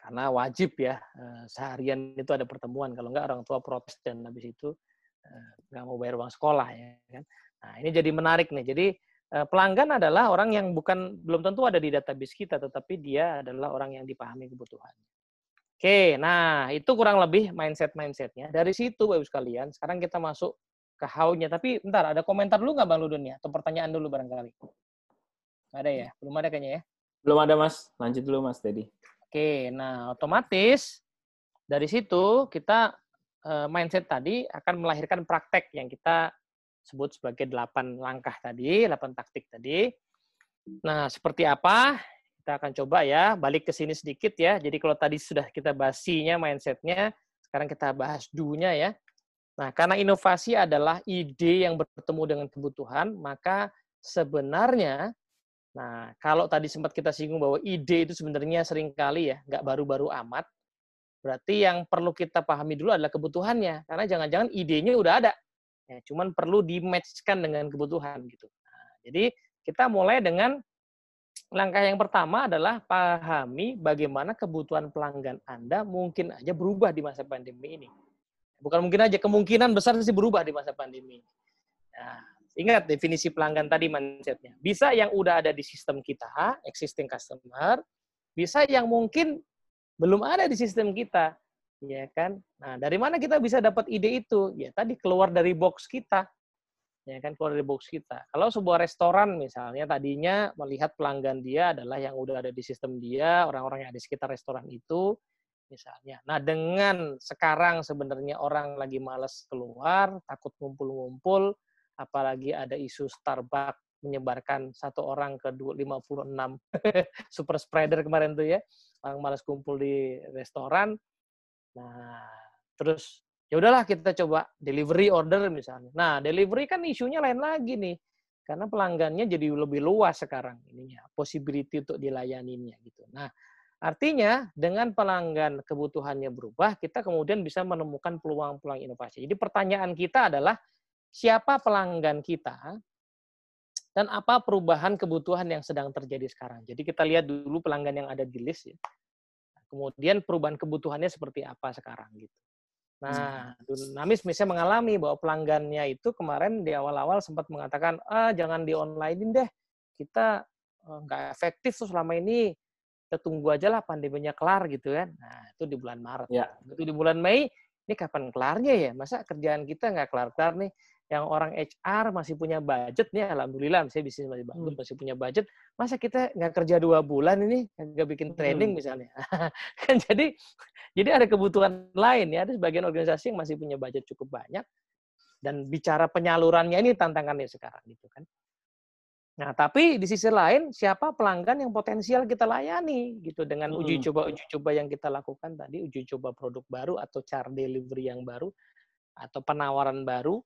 Karena wajib ya eh, seharian itu ada pertemuan. Kalau nggak orang tua protes dan habis itu eh, nggak mau bayar uang sekolah ya kan. Nah ini jadi menarik nih. Jadi pelanggan adalah orang yang bukan belum tentu ada di database kita, tetapi dia adalah orang yang dipahami kebutuhannya. Oke, nah itu kurang lebih mindset mindsetnya. Dari situ, bapak sekalian, sekarang kita masuk ke how-nya. Tapi bentar, ada komentar dulu nggak bang Ludun ya? Atau pertanyaan dulu barangkali? Nggak ada ya? Belum ada kayaknya ya? Belum ada mas. Lanjut dulu mas Teddy. Oke, nah otomatis dari situ kita eh, mindset tadi akan melahirkan praktek yang kita sebut sebagai delapan langkah tadi, delapan taktik tadi. Nah, seperti apa? Kita akan coba ya, balik ke sini sedikit ya. Jadi kalau tadi sudah kita bahas mindset-nya, sekarang kita bahas do-nya ya. Nah, karena inovasi adalah ide yang bertemu dengan kebutuhan, maka sebenarnya, nah kalau tadi sempat kita singgung bahwa ide itu sebenarnya sering kali ya, nggak baru-baru amat, berarti yang perlu kita pahami dulu adalah kebutuhannya. Karena jangan-jangan idenya udah ada, Ya, cuman perlu di-matchkan dengan kebutuhan gitu. Nah, jadi kita mulai dengan langkah yang pertama adalah pahami bagaimana kebutuhan pelanggan Anda mungkin aja berubah di masa pandemi ini. Bukan mungkin aja, kemungkinan besar sih berubah di masa pandemi. Nah, ingat definisi pelanggan tadi mindsetnya. Bisa yang udah ada di sistem kita, existing customer, bisa yang mungkin belum ada di sistem kita, ya kan? Nah, dari mana kita bisa dapat ide itu? Ya tadi keluar dari box kita. Ya kan keluar dari box kita. Kalau sebuah restoran misalnya tadinya melihat pelanggan dia adalah yang udah ada di sistem dia, orang-orang yang ada di sekitar restoran itu misalnya. Nah, dengan sekarang sebenarnya orang lagi males keluar, takut ngumpul-ngumpul, apalagi ada isu Starbucks menyebarkan satu orang ke 56 super spreader kemarin tuh ya, orang malas kumpul di restoran, Nah, terus ya udahlah kita coba delivery order misalnya. Nah, delivery kan isunya lain lagi nih. Karena pelanggannya jadi lebih luas sekarang ininya, possibility untuk dilayaninya gitu. Nah, artinya dengan pelanggan kebutuhannya berubah, kita kemudian bisa menemukan peluang-peluang inovasi. Jadi pertanyaan kita adalah siapa pelanggan kita dan apa perubahan kebutuhan yang sedang terjadi sekarang. Jadi kita lihat dulu pelanggan yang ada di list ya. Kemudian perubahan kebutuhannya seperti apa sekarang gitu. Nah, Dunamis misalnya mengalami bahwa pelanggannya itu kemarin di awal-awal sempat mengatakan, ah jangan di online deh, kita eh, nggak efektif tuh selama ini, kita tunggu aja lah pandeminya kelar gitu kan. Nah, itu di bulan Maret. Ya. Itu di bulan Mei, ini kapan kelarnya ya? Masa kerjaan kita nggak kelar-kelar nih? Yang orang HR masih punya budget nih, alhamdulillah misalnya bisnis masih bagus, hmm. masih punya budget, masa kita nggak kerja dua bulan ini, nggak bikin training hmm. misalnya, kan jadi jadi ada kebutuhan lain ya, ada sebagian organisasi yang masih punya budget cukup banyak dan bicara penyalurannya ini tantangannya sekarang gitu kan. Nah, tapi di sisi lain siapa pelanggan yang potensial kita layani gitu dengan uji hmm. coba uji coba yang kita lakukan tadi, uji coba produk baru atau cara delivery yang baru atau penawaran baru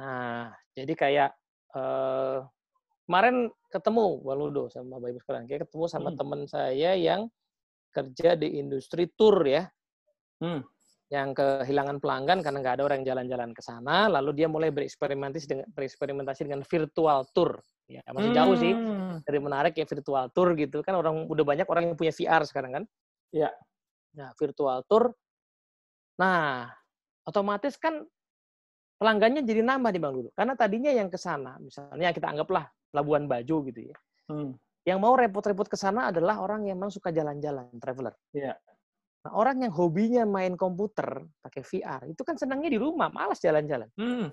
Nah, jadi kayak eh, kemarin ketemu Waludo sama Bapak Ibu sekalian, kayak ketemu sama hmm. teman saya yang kerja di industri tour ya. Hmm. Yang kehilangan pelanggan karena nggak ada orang yang jalan-jalan ke sana, lalu dia mulai bereksperimentasi dengan bereksperimentasi dengan virtual tour. Ya, masih hmm. jauh sih hmm. dari menarik ya virtual tour gitu kan orang udah banyak orang yang punya VR sekarang kan. Ya. Nah, virtual tour. Nah, otomatis kan pelanggannya jadi nambah di Bang Lulu. Karena tadinya yang ke sana, misalnya kita anggaplah Labuan Bajo gitu ya. Hmm. Yang mau repot-repot ke sana adalah orang yang memang suka jalan-jalan, traveler. Yeah. Nah, orang yang hobinya main komputer pakai VR, itu kan senangnya di rumah, malas jalan-jalan. Hmm.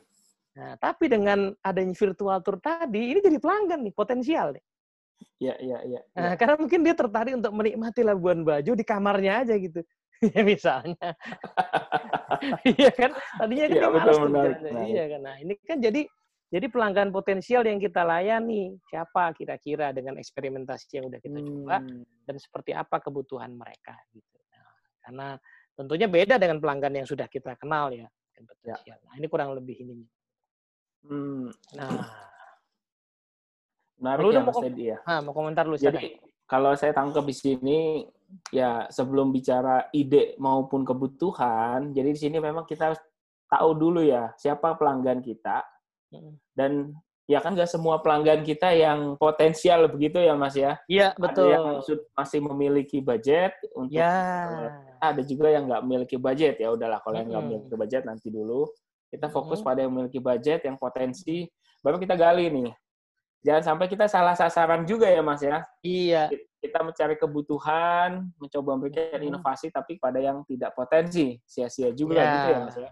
Nah, tapi dengan adanya virtual tour tadi, ini jadi pelanggan nih, potensial nih. Iya, iya, iya. Nah, karena mungkin dia tertarik untuk menikmati Labuan Bajo di kamarnya aja gitu. ya misalnya. Iya kan? Tadinya kan dia betul, jalan. menarik. Iya kan. Nah, ini kan jadi jadi pelanggan potensial yang kita layani siapa kira-kira dengan eksperimentasi yang udah kita coba Hmm. dan seperti apa kebutuhan mereka gitu. Nah, karena tentunya beda dengan pelanggan yang sudah kita kenal ya, yang potensial. Nah, ini kurang lebih ini. Hmm. Nah, Menarik Lu ya, mau Mas kom- Edi ya. ah, mau komentar lu. Jadi kalau saya tangkap di sini ya sebelum bicara ide maupun kebutuhan, jadi di sini memang kita harus tahu dulu ya siapa pelanggan kita Mm. dan ya kan nggak semua pelanggan kita yang potensial begitu ya Mas ya. Iya, Ada betul. yang sud- masih memiliki budget untuk Ya. ada juga yang nggak memiliki budget ya udahlah kalau yang nggak Mm-mm. memiliki budget nanti dulu kita fokus Mm-mm. pada yang memiliki budget yang potensi baru kita gali nih jangan sampai kita salah sasaran juga ya mas ya Iya. kita mencari kebutuhan mencoba memberikan Mm-mm. inovasi tapi pada yang tidak potensi sia-sia juga Ya. gitu ya mas ya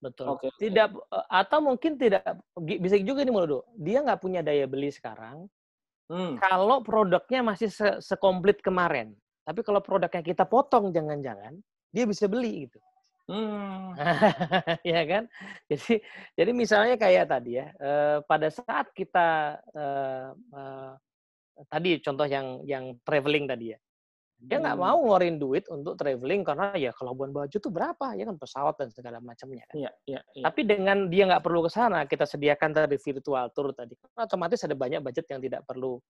Betul. oke oke. Tidak atau mungkin tidak bisa juga nih Muldo. Dia nggak punya daya beli sekarang Hmm. kalau produknya masih se- sekomplit kemarin. Tapi kalau produknya kita potong jangan-jangan dia bisa beli gitu. Hmm. ya kan? Jadi jadi misalnya kayak tadi ya, eh, pada saat kita eh, eh, tadi contoh yang yang traveling tadi ya. Dia nggak Hmm. mau ngeluarin duit untuk traveling karena ya ke Labuan Bajo tuh berapa ya kan pesawat dan segala macamnya kan. Iya, iya, iya. Tapi dengan dia nggak perlu ke sana, kita sediakan tadi virtual tour tadi, kan otomatis ada banyak budget yang tidak perlu,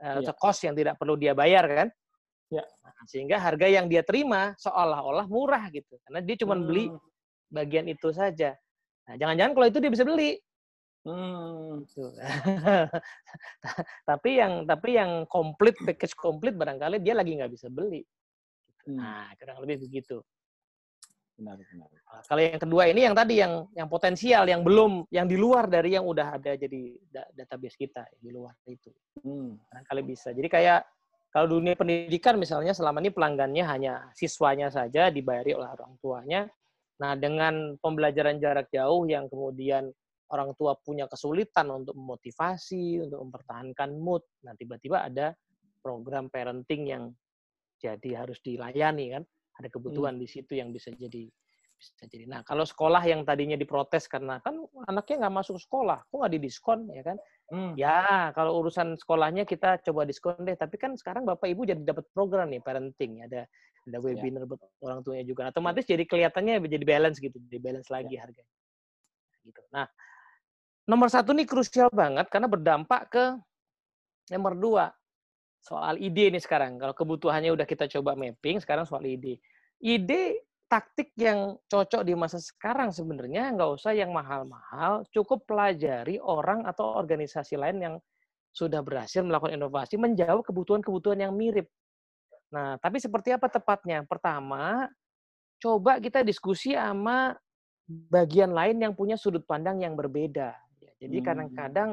eh, Iya. cost yang tidak perlu dia bayar kan? Iya. Nah, sehingga harga yang dia terima seolah-olah murah gitu, karena dia cuma beli Hmm. bagian itu saja. Nah, jangan-jangan kalau itu dia bisa beli. Hmm. Gitu. tapi yang tapi yang komplit package komplit barangkali dia lagi nggak bisa beli. Hmm. Nah, kurang lebih begitu. Benar, benar. Nah, Kalau yang kedua ini yang tadi yang yang potensial, yang belum, yang di luar dari yang udah ada jadi da- database kita di luar itu. Hmm. Barangkali bisa. Jadi kayak kalau dunia pendidikan misalnya selama ini pelanggannya hanya siswanya saja dibayari oleh orang tuanya. Nah, dengan pembelajaran jarak jauh yang kemudian orang tua punya kesulitan untuk memotivasi, untuk mempertahankan mood, nah tiba-tiba ada program parenting yang jadi harus dilayani kan. Ada kebutuhan di situ yang bisa jadi bisa jadi. Nah, kalau sekolah yang tadinya diprotes karena kan anaknya nggak masuk sekolah, kok nggak didiskon ya kan? Hmm. Ya, kalau urusan sekolahnya kita coba diskon deh. Tapi kan sekarang Bapak Ibu jadi dapat program nih parenting, ada ada webinar buat orang tuanya juga. Nah, Otomatis jadi kelihatannya jadi balance gitu, jadi balance lagi harganya. Gitu. Nah, nomor satu nih krusial banget karena berdampak ke nomor dua soal ide nih sekarang. Kalau kebutuhannya udah kita coba mapping, sekarang soal ide. Ide taktik yang cocok di masa sekarang sebenarnya nggak usah yang mahal-mahal, cukup pelajari orang atau organisasi lain yang sudah berhasil melakukan inovasi menjawab kebutuhan-kebutuhan yang mirip. Nah, tapi seperti apa tepatnya? Pertama, coba kita diskusi sama bagian lain yang punya sudut pandang yang berbeda. Ya, Jadi Hmm. kadang-kadang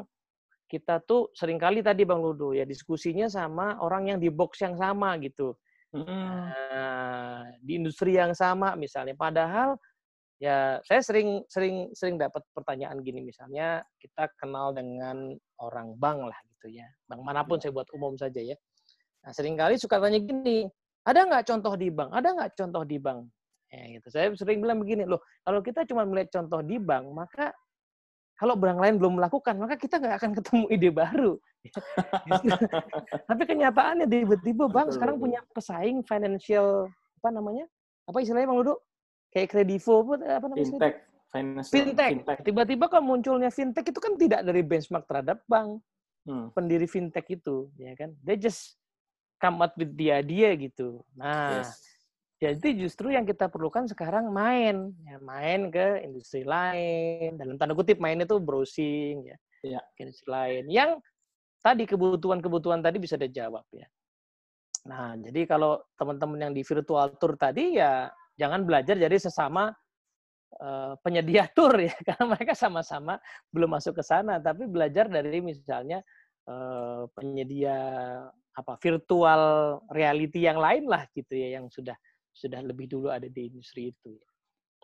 kita tuh sering kali tadi Bang Ludo ya diskusinya sama orang yang di box yang sama gitu. Hmm. Nah, di industri yang sama misalnya. Padahal ya saya sering sering sering dapat pertanyaan gini misalnya kita kenal dengan orang bank lah gitu ya. Bank mana pun saya buat umum saja ya. Nah, sering kali suka tanya gini, ada nggak contoh di bank? Ada nggak contoh di bank? Ya, gitu. Saya sering bilang begini, loh, kalau kita cuma melihat contoh di bank, maka kalau bank lain belum melakukan, maka kita nggak akan ketemu ide baru. Tapi kenyataannya tiba-tiba bank sekarang punya pesaing financial apa namanya? Apa istilahnya Bang Ludo? Kayak Kredivo apa, namanya? Fintech, Fintech. Tiba-tiba kan munculnya fintech itu kan tidak dari benchmark terhadap bank Hmm. pendiri fintech itu, ya kan? They just come out with the idea gitu. Nah, Yes. Jadi justru yang kita perlukan sekarang main, ya, main ke industri lain. Dalam tanda kutip main itu browsing, ya, ke industri lain. Yang tadi kebutuhan-kebutuhan tadi bisa dijawab ya. Nah, jadi kalau teman-teman yang di virtual tour tadi ya jangan belajar jadi sesama eh, penyedia tour ya, karena mereka sama-sama belum masuk ke sana, tapi belajar dari misalnya eh, penyedia apa virtual reality yang lain lah gitu ya, yang sudah sudah lebih dulu ada di industri itu. ya.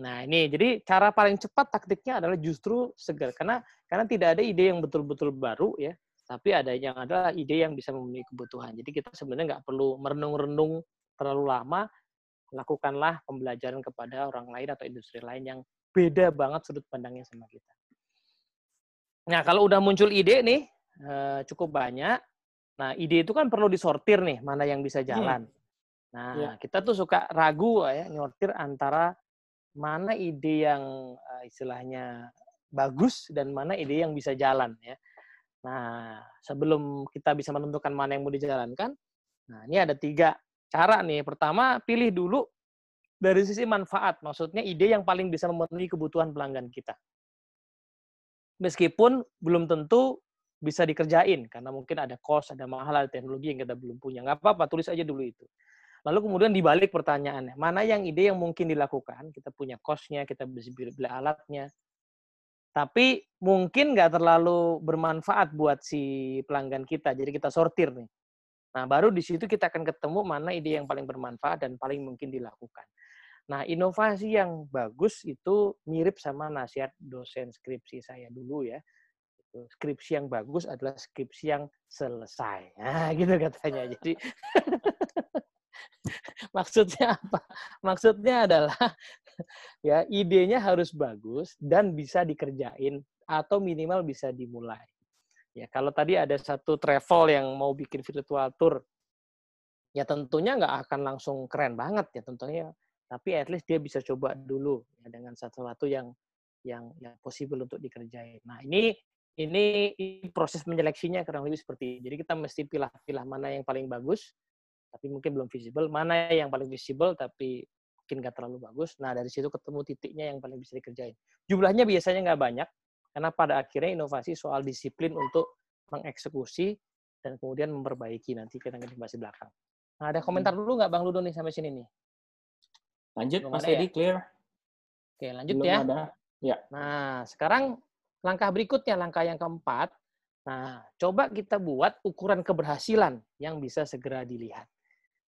Nah ini jadi cara paling cepat taktiknya adalah justru segar karena karena tidak ada ide yang betul-betul baru ya tapi ada yang adalah ide yang bisa memenuhi kebutuhan. Jadi kita sebenarnya nggak perlu merenung-renung terlalu lama, lakukanlah pembelajaran kepada orang lain atau industri lain yang beda banget sudut pandangnya sama kita. Nah, kalau udah muncul ide nih, eh, cukup banyak. Nah, ide itu kan perlu disortir nih, mana yang bisa hmm. Nah, ya. kita tuh suka ragu ya, nyortir antara mana ide yang uh, istilahnya bagus dan mana ide yang bisa jalan ya. Nah, sebelum kita bisa menentukan mana yang mau dijalankan, nah ini ada tiga cara nih. Pertama, pilih dulu dari sisi manfaat, maksudnya ide yang paling bisa memenuhi kebutuhan pelanggan kita. Meskipun belum tentu bisa dikerjain, karena mungkin ada cost, ada mahal, ada teknologi yang kita belum punya. Nggak apa-apa, tulis aja dulu itu. Lalu kemudian dibalik pertanyaannya, mana yang ide yang mungkin dilakukan? Kita punya cost-nya, kita bisa beli alatnya, tapi mungkin nggak terlalu bermanfaat buat si pelanggan kita. Jadi kita sortir nih. Nah, baru di situ kita akan ketemu mana ide yang paling bermanfaat dan paling mungkin dilakukan. Nah, inovasi yang bagus itu mirip sama nasihat dosen skripsi saya dulu ya. Skripsi yang bagus adalah skripsi yang selesai. Nah, gitu katanya. Jadi maksudnya apa? Maksudnya adalah ya idenya harus bagus dan bisa dikerjain atau minimal bisa dimulai. Ya kalau tadi ada satu travel yang mau bikin virtual tour, ya tentunya nggak akan langsung keren banget ya tentunya, tapi at least dia bisa coba dulu ya dengan sesuatu yang yang yang possible untuk dikerjain. Nah ini ini, proses menyeleksinya kurang lebih seperti ini. Jadi kita mesti pilih-pilih mana yang paling bagus, tapi mungkin belum visible, mana yang paling visible tapi mungkin nggak terlalu bagus. Nah, dari situ ketemu titiknya yang paling bisa dikerjain. Jumlahnya biasanya nggak banyak, karena pada akhirnya inovasi soal disiplin untuk mengeksekusi dan kemudian memperbaiki nanti kita masih belakang. Nah, ada komentar hmm. dulu nggak Bang Ludo nih sampai sini nih? Lanjut, Belum Mas Edi, ya? clear. Oke, lanjut Belum ya. Ada. Ya. Nah, sekarang langkah berikutnya, langkah yang keempat. Nah, coba kita buat ukuran keberhasilan yang bisa segera dilihat.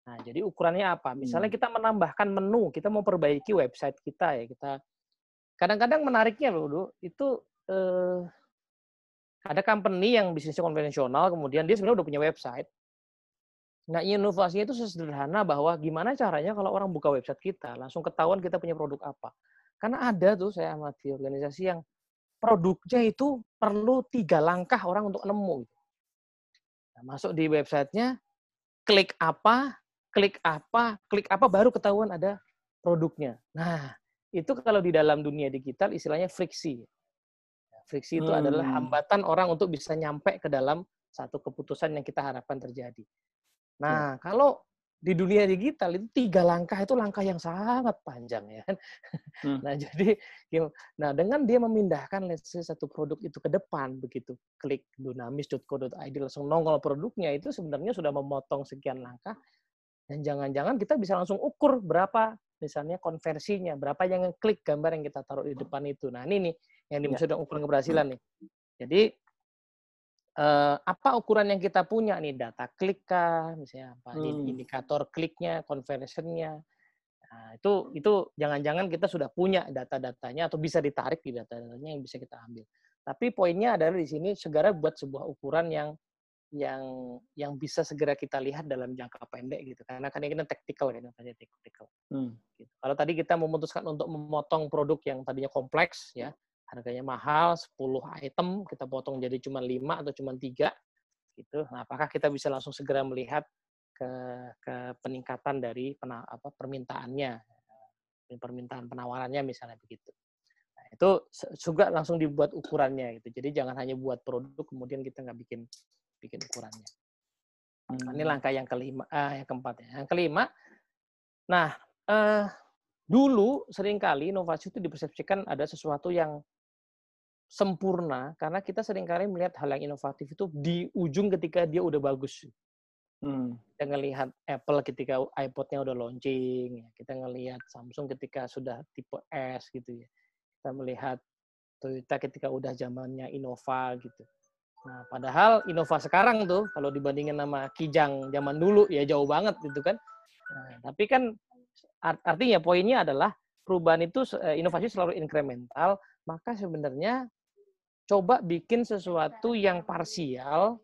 Nah, jadi ukurannya apa? Misalnya hmm. kita menambahkan menu, kita mau perbaiki website kita ya, kita kadang-kadang menariknya loh, itu eh, ada company yang bisnisnya konvensional, kemudian dia sebenarnya udah punya website. Nah, inovasinya itu sesederhana bahwa gimana caranya kalau orang buka website kita, langsung ketahuan kita punya produk apa. Karena ada tuh saya amati organisasi yang produknya itu perlu tiga langkah orang untuk nemu. Nah, masuk di websitenya, klik apa, klik apa, klik apa baru ketahuan ada produknya. Nah, itu kalau di dalam dunia digital istilahnya friksi. Friksi itu hmm. adalah hambatan orang untuk bisa nyampe ke dalam satu keputusan yang kita harapkan terjadi. Nah, ya. kalau di dunia digital itu tiga langkah itu langkah yang sangat panjang ya. Hmm. Nah jadi, nah dengan dia memindahkan let's say, satu produk itu ke depan begitu klik dunamis.co.id langsung nongol produknya itu sebenarnya sudah memotong sekian langkah dan jangan-jangan kita bisa langsung ukur berapa misalnya konversinya, berapa yang klik gambar yang kita taruh di depan itu. Nah ini nih yang iya. dimaksud dengan ukuran keberhasilan nih. Jadi eh, apa ukuran yang kita punya nih data klik kah, misalnya apa hmm. indikator kliknya, conversionnya. Nah, itu itu jangan-jangan kita sudah punya data-datanya atau bisa ditarik di data-datanya yang bisa kita ambil. Tapi poinnya adalah di sini segera buat sebuah ukuran yang yang yang bisa segera kita lihat dalam jangka pendek gitu. Karena kan ini kan tactical ya namanya tactical. Hmm. gitu. kalau tadi kita memutuskan untuk memotong produk yang tadinya kompleks ya harganya mahal 10 item kita potong jadi cuma 5 atau cuma tiga gitu. Nah apakah kita bisa langsung segera melihat ke ke peningkatan dari pena, apa permintaannya? Permintaan penawarannya misalnya begitu. Nah, itu juga langsung dibuat ukurannya gitu. Jadi jangan hanya buat produk kemudian kita nggak bikin bikin ukurannya. Hmm. Ini langkah yang kelima, uh, yang keempat ya. Yang kelima, nah uh, dulu sering kali inovasi itu dipersepsikan ada sesuatu yang sempurna karena kita sering kali melihat hal yang inovatif itu di ujung ketika dia udah bagus. Hmm. Kita ngelihat Apple ketika iPod-nya udah launching, ya. kita ngelihat Samsung ketika sudah tipe S gitu ya. Kita melihat Toyota ketika udah zamannya Innova gitu. Nah, padahal Innova sekarang tuh kalau dibandingin sama Kijang zaman dulu ya jauh banget gitu kan. Nah, tapi kan artinya poinnya adalah perubahan itu eh, inovasi selalu incremental, maka sebenarnya coba bikin sesuatu yang parsial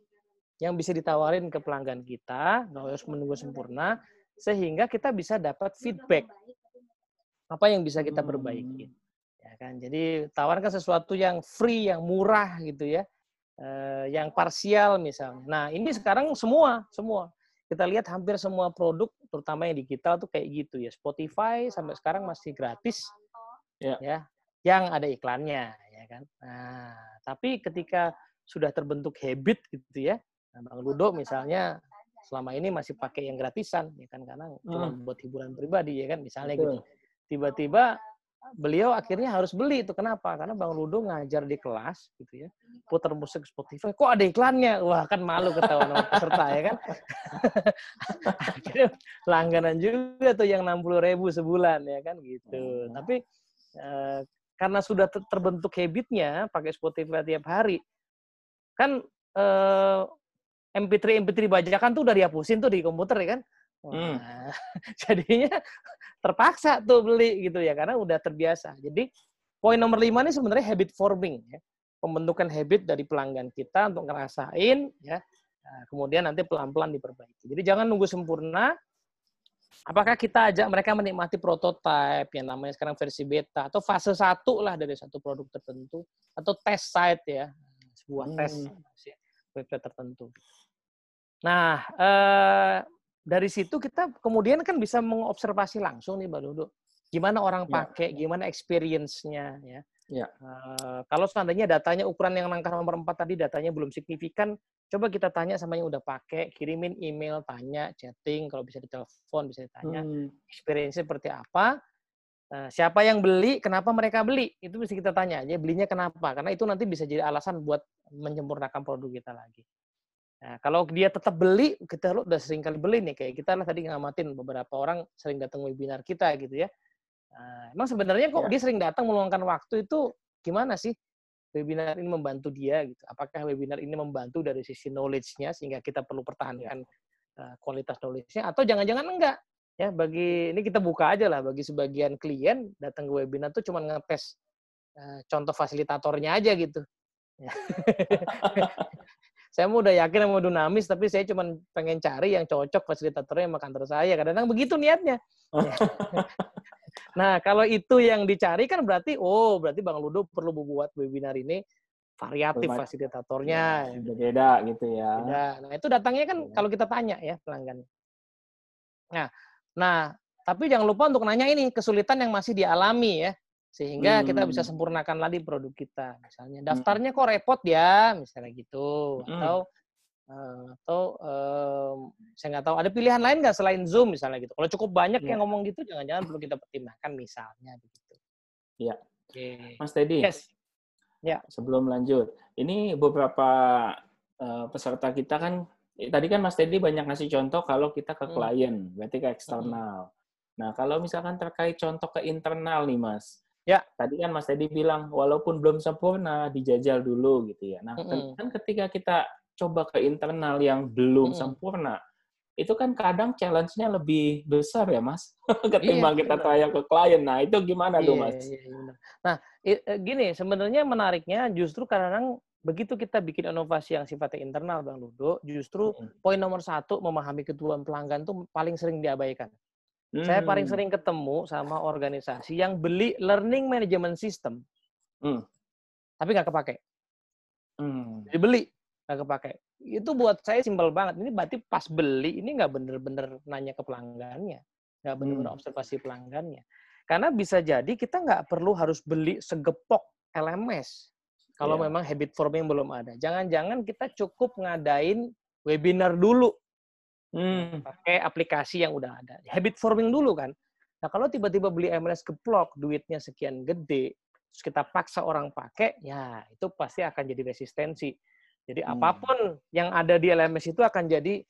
yang bisa ditawarin ke pelanggan kita, nggak harus menunggu sempurna, sehingga kita bisa dapat feedback apa yang bisa kita perbaiki. Hmm. Ya kan? Jadi tawarkan sesuatu yang free, yang murah gitu ya, eh, yang parsial misalnya. Nah ini sekarang semua, semua kita lihat hampir semua produk, terutama yang digital tuh kayak gitu ya. Spotify sampai sekarang masih gratis, Ya. ya, yang ada iklannya, ya kan. Nah, tapi ketika sudah terbentuk habit gitu ya, nah, Bang Ludo misalnya selama ini masih pakai yang gratisan, ya kan, karena cuma buat hiburan pribadi, ya kan, misalnya gitu. Betul. Tiba-tiba beliau akhirnya harus beli itu kenapa? Karena Bang Ludo ngajar di kelas gitu ya, putar musik Spotify, kok ada iklannya? Wah kan malu ketahuan sama peserta ya kan. akhirnya langganan juga tuh yang 60 ribu sebulan ya kan gitu. Hmm. Tapi eh, karena sudah ter- terbentuk habitnya pakai Spotify tiap hari, kan eh, MP3 MP3 bajakan tuh udah dihapusin tuh di komputer ya kan. Wah, Hmm. jadinya terpaksa tuh beli gitu ya karena udah terbiasa. Jadi poin nomor lima ini sebenarnya habit forming ya. Pembentukan habit dari pelanggan kita untuk ngerasain ya. Nah, kemudian nanti pelan-pelan diperbaiki. Jadi jangan nunggu sempurna. Apakah kita ajak mereka menikmati prototype yang namanya sekarang versi beta atau fase satu lah dari satu produk tertentu atau test site ya sebuah tes Hmm. website tertentu. Nah, eh, dari situ kita kemudian kan bisa mengobservasi langsung nih Mbak Dodo. Gimana orang Ya. pakai, gimana experience-nya ya. Ya. Eh, kalau seandainya datanya ukuran yang langkah nomor 4 tadi datanya belum signifikan, coba kita tanya sama yang udah pakai, kirimin email, tanya, chatting, kalau bisa ditelepon bisa ditanya Hmm. experience seperti apa. Eh, siapa yang beli, kenapa mereka beli? Itu mesti kita tanya aja, belinya kenapa? Karena itu nanti bisa jadi alasan buat menyempurnakan produk kita lagi. Nah, kalau dia tetap beli, kita lo udah sering kali beli nih, kayak kita lah tadi ngamatin beberapa orang sering datang webinar kita gitu ya. Nah, emang sebenarnya kok Ya. dia sering datang meluangkan waktu itu gimana sih? Webinar ini membantu dia gitu. Apakah webinar ini membantu dari sisi knowledge-nya sehingga kita perlu pertahankan eh, kualitas knowledge-nya atau jangan-jangan enggak? Ya, bagi ini kita buka aja lah bagi sebagian klien datang ke webinar tuh cuma ngetes eh, contoh fasilitatornya aja gitu. Ya. saya mau udah yakin sama Dunamis, tapi saya cuma pengen cari yang cocok fasilitatornya sama kantor saya. Kadang-kadang begitu niatnya. Ya. nah, kalau itu yang dicari kan berarti, oh berarti Bang Ludo perlu membuat webinar ini variatif fasilitatornya. Ya, beda gitu ya. Beda. Nah, itu datangnya kan Ya. kalau kita tanya ya pelanggan. Nah, nah, tapi jangan lupa untuk nanya ini kesulitan yang masih dialami ya. Sehingga kita bisa Hmm. sempurnakan lagi produk kita. Misalnya daftarnya kok repot ya, misalnya gitu. Hmm. Atau eh, atau em, saya nggak tahu ada pilihan lain nggak selain Zoom misalnya gitu. Kalau cukup banyak Ya. yang ngomong gitu, jangan-jangan perlu kita pertimbangkan misalnya begitu. Iya. Oke. Mas Teddy, Yes. sebelum lanjut, ini beberapa eh, peserta kita kan, tadi kan Mas Teddy banyak ngasih contoh kalau kita ke Hmm. klien, berarti ke eksternal. Nah, kalau misalkan terkait contoh ke internal nih, Mas. Ya. Tadi kan Mas Teddy bilang, walaupun belum sempurna, dijajal dulu gitu ya. Nah, Mm-mm. kan ketika kita coba ke internal yang belum Mm-mm. sempurna, itu kan kadang challenge-nya lebih besar ya, Mas, ketimbang kita benar. trial ke klien. Nah, itu gimana tuh, Iya, Mas? iya, iya. Nah, eh, gini, sebenarnya menariknya justru kadang begitu kita bikin inovasi yang sifatnya internal, Bang Ludo, justru Mm. poin nomor satu memahami kebutuhan pelanggan tuh paling sering diabaikan. Saya paling Hmm. sering ketemu sama organisasi yang beli learning management system, Hmm. tapi nggak kepake. Hmm. Dibeli, nggak kepake. Itu buat saya simpel banget. Ini berarti pas beli, ini nggak bener-bener nanya ke pelanggannya. Nggak bener-bener Hmm. observasi pelanggannya. Karena bisa jadi kita nggak perlu harus beli segepok LMS. Kalau Iya. memang habit forming belum ada. Jangan-jangan kita cukup ngadain webinar dulu Hmm. pakai aplikasi yang udah ada. Habit forming dulu kan. Nah kalau tiba-tiba beli MLS geplok, duitnya sekian gede, terus kita paksa orang pakai, ya itu pasti akan jadi resistensi. Jadi Hmm. apa pun yang ada di LMS itu akan jadi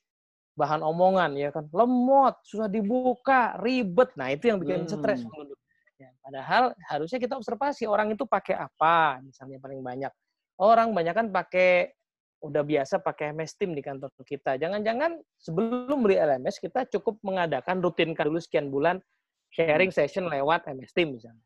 bahan omongan ya kan. Lemot, susah dibuka, ribet. Nah itu yang bikin stres. Hmm. menurut. Ya, padahal harusnya kita observasi orang itu pakai apa, misalnya paling banyak. Orang banyak kan pakai udah biasa pakai MS Team di kantor kita. Jangan-jangan sebelum beli LMS kita cukup mengadakan rutinkan dulu sekian bulan sharing session lewat MS Team misalnya.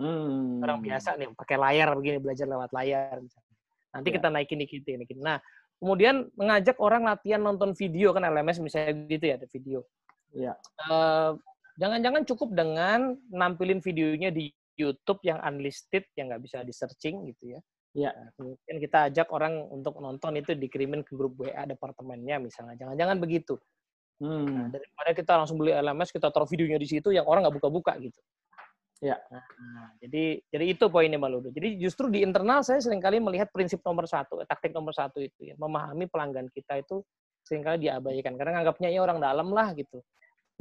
Hmm. Orang biasa nih pakai layar begini belajar lewat layar misalnya. Nanti Ya. kita naikin dikit, naikin. Nah, kemudian mengajak orang latihan nonton video kan LMS misalnya gitu ya ada video. Iya. Uh, jangan-jangan cukup dengan nampilin videonya di YouTube yang unlisted yang nggak bisa di searching gitu ya. Nah, kemudian kita ajak orang untuk nonton itu dikirimin ke grup WA departemennya misalnya. Jangan-jangan begitu. Hmm. Nah, daripada kita langsung beli LMS, kita taruh videonya di situ yang orang nggak buka-buka gitu. Ya. Nah, jadi jadi itu poinnya Mbak Ludo. Jadi justru di internal saya sering kali melihat prinsip nomor satu, eh, taktik nomor satu itu ya, memahami pelanggan kita itu sering kali diabaikan karena nganggapnya ya orang dalam lah gitu.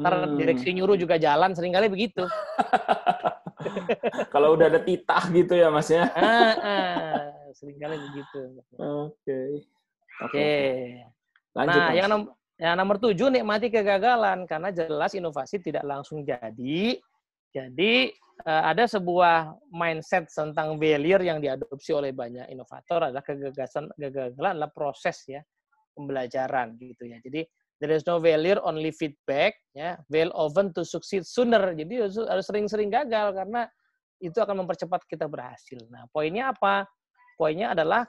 Ntar hmm. direksi nyuruh juga jalan sering kali begitu. Kalau udah ada titah gitu ya Mas ya. ah, ah, sering kali begitu. Oke. Oke. Lanjut. Nah, mas. yang nomor yang nomor tujuh nikmati kegagalan karena jelas inovasi tidak langsung jadi. Jadi uh, ada sebuah mindset tentang failure yang diadopsi oleh banyak inovator adalah kegagalan kegagalan adalah proses ya pembelajaran gitu ya. Jadi there is no failure only feedback ya fail often to succeed sooner. Jadi harus sering-sering gagal karena itu akan mempercepat kita berhasil. Nah, poinnya apa? Poinnya adalah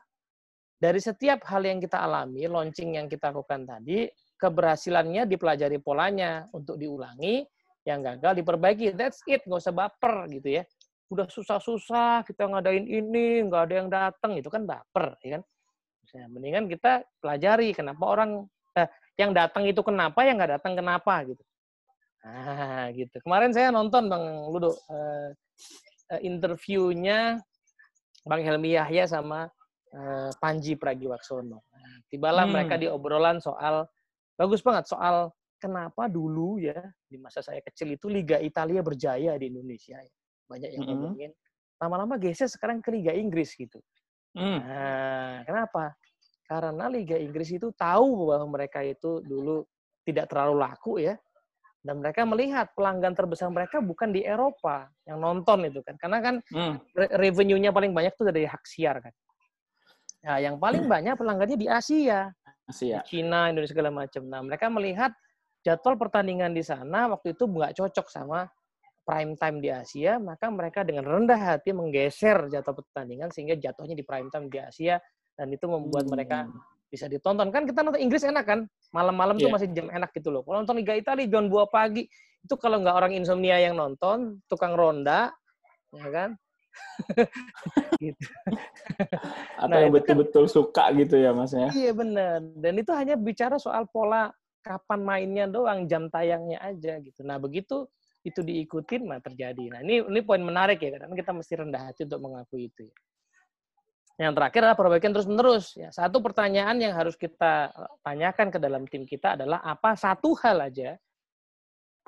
dari setiap hal yang kita alami, launching yang kita lakukan tadi, keberhasilannya dipelajari polanya untuk diulangi, yang gagal diperbaiki. That's it, nggak usah baper gitu ya. Udah susah-susah kita ngadain ini, nggak ada yang datang, itu kan baper, ya kan? Misalnya, mendingan kita pelajari kenapa orang eh, yang datang itu kenapa, yang nggak datang kenapa gitu. Nah, gitu. Kemarin saya nonton Bang Ludo uh, interviewnya Bang Helmi Yahya sama uh, Panji Pragiwaksono. Nah, tibalah hmm. mereka di obrolan soal bagus banget soal kenapa dulu ya di masa saya kecil itu Liga Italia berjaya di Indonesia ya. Banyak yang mm-hmm. ngomongin. Lama-lama geser sekarang ke Liga Inggris gitu. Mm. Nah, kenapa? Karena Liga Inggris itu tahu bahwa mereka itu dulu tidak terlalu laku ya. Dan mereka melihat pelanggan terbesar mereka bukan di Eropa yang nonton itu kan. Karena kan mm. revenue-nya paling banyak tuh dari hak siar kan. Nah, yang paling banyak pelanggannya di Asia. Asia. Di Cina, Indonesia segala macam. Nah, mereka melihat jadwal pertandingan di sana waktu itu nggak cocok sama prime time di Asia, maka mereka dengan rendah hati menggeser jadwal pertandingan sehingga jatuhnya di prime time di Asia dan itu membuat hmm. mereka bisa ditonton. Kan kita nonton Inggris enak kan? Malam-malam yeah. tuh iya. masih jam enak gitu loh. Kalau nonton Liga Italia jam 2 pagi, itu kalau nggak orang insomnia yang nonton, tukang ronda, ya kan? gitu. Atau nah, yang kan betul-betul kan, suka gitu ya Mas ya? Iya benar. Dan itu hanya bicara soal pola kapan mainnya doang, jam tayangnya aja gitu. Nah begitu itu diikutin, nah terjadi. Nah ini ini poin menarik ya, karena kita mesti rendah hati untuk mengakui itu. Ya. Yang terakhir adalah perbaikan terus-menerus. Ya, satu pertanyaan yang harus kita tanyakan ke dalam tim kita adalah apa satu hal aja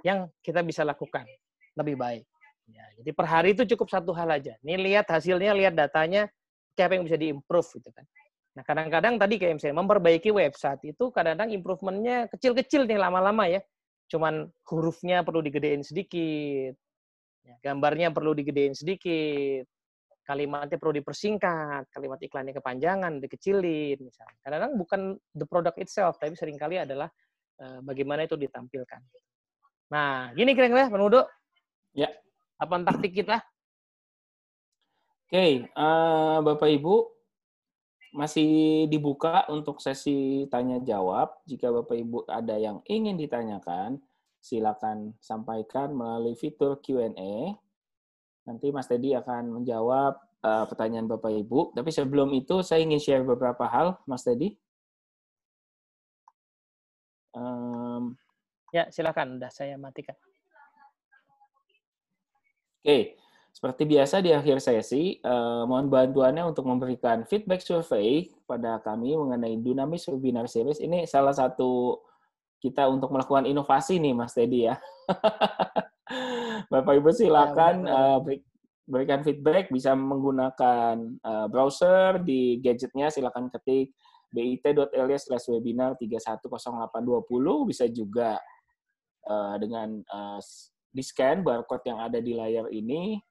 yang kita bisa lakukan lebih baik. Ya, jadi per hari itu cukup satu hal aja. Ini lihat hasilnya, lihat datanya, apa yang bisa diimprove gitu kan. Nah, kadang-kadang tadi kayak misalnya memperbaiki website itu kadang-kadang improvementnya kecil-kecil nih lama-lama ya. Cuman hurufnya perlu digedein sedikit, ya, gambarnya perlu digedein sedikit, kalimatnya perlu dipersingkat, kalimat iklannya kepanjangan, dikecilin misalnya. Kadang-kadang bukan the product itself, tapi sering kali adalah uh, bagaimana itu ditampilkan. Nah, gini kira-kira, Pak Ya. Apa taktik kita? Oke, okay, uh, eh, Bapak Ibu, masih dibuka untuk sesi tanya jawab. Jika Bapak Ibu ada yang ingin ditanyakan, silakan sampaikan melalui fitur Q&A. Nanti Mas Teddy akan menjawab uh, pertanyaan Bapak Ibu. Tapi sebelum itu saya ingin share beberapa hal, Mas Teddy. Um, ya, silakan. Udah saya matikan. Oke. Okay. Seperti biasa di akhir sesi, eh, mohon bantuannya untuk memberikan feedback survei kepada kami mengenai Dinamis Webinar Series. Ini salah satu kita untuk melakukan inovasi nih, Mas Teddy ya. Bapak Ibu silakan ya, uh, berikan feedback, bisa menggunakan uh, browser di gadgetnya, silakan ketik bit.ly slash webinar 310820, bisa juga uh, dengan uh, di scan barcode yang ada di layar ini,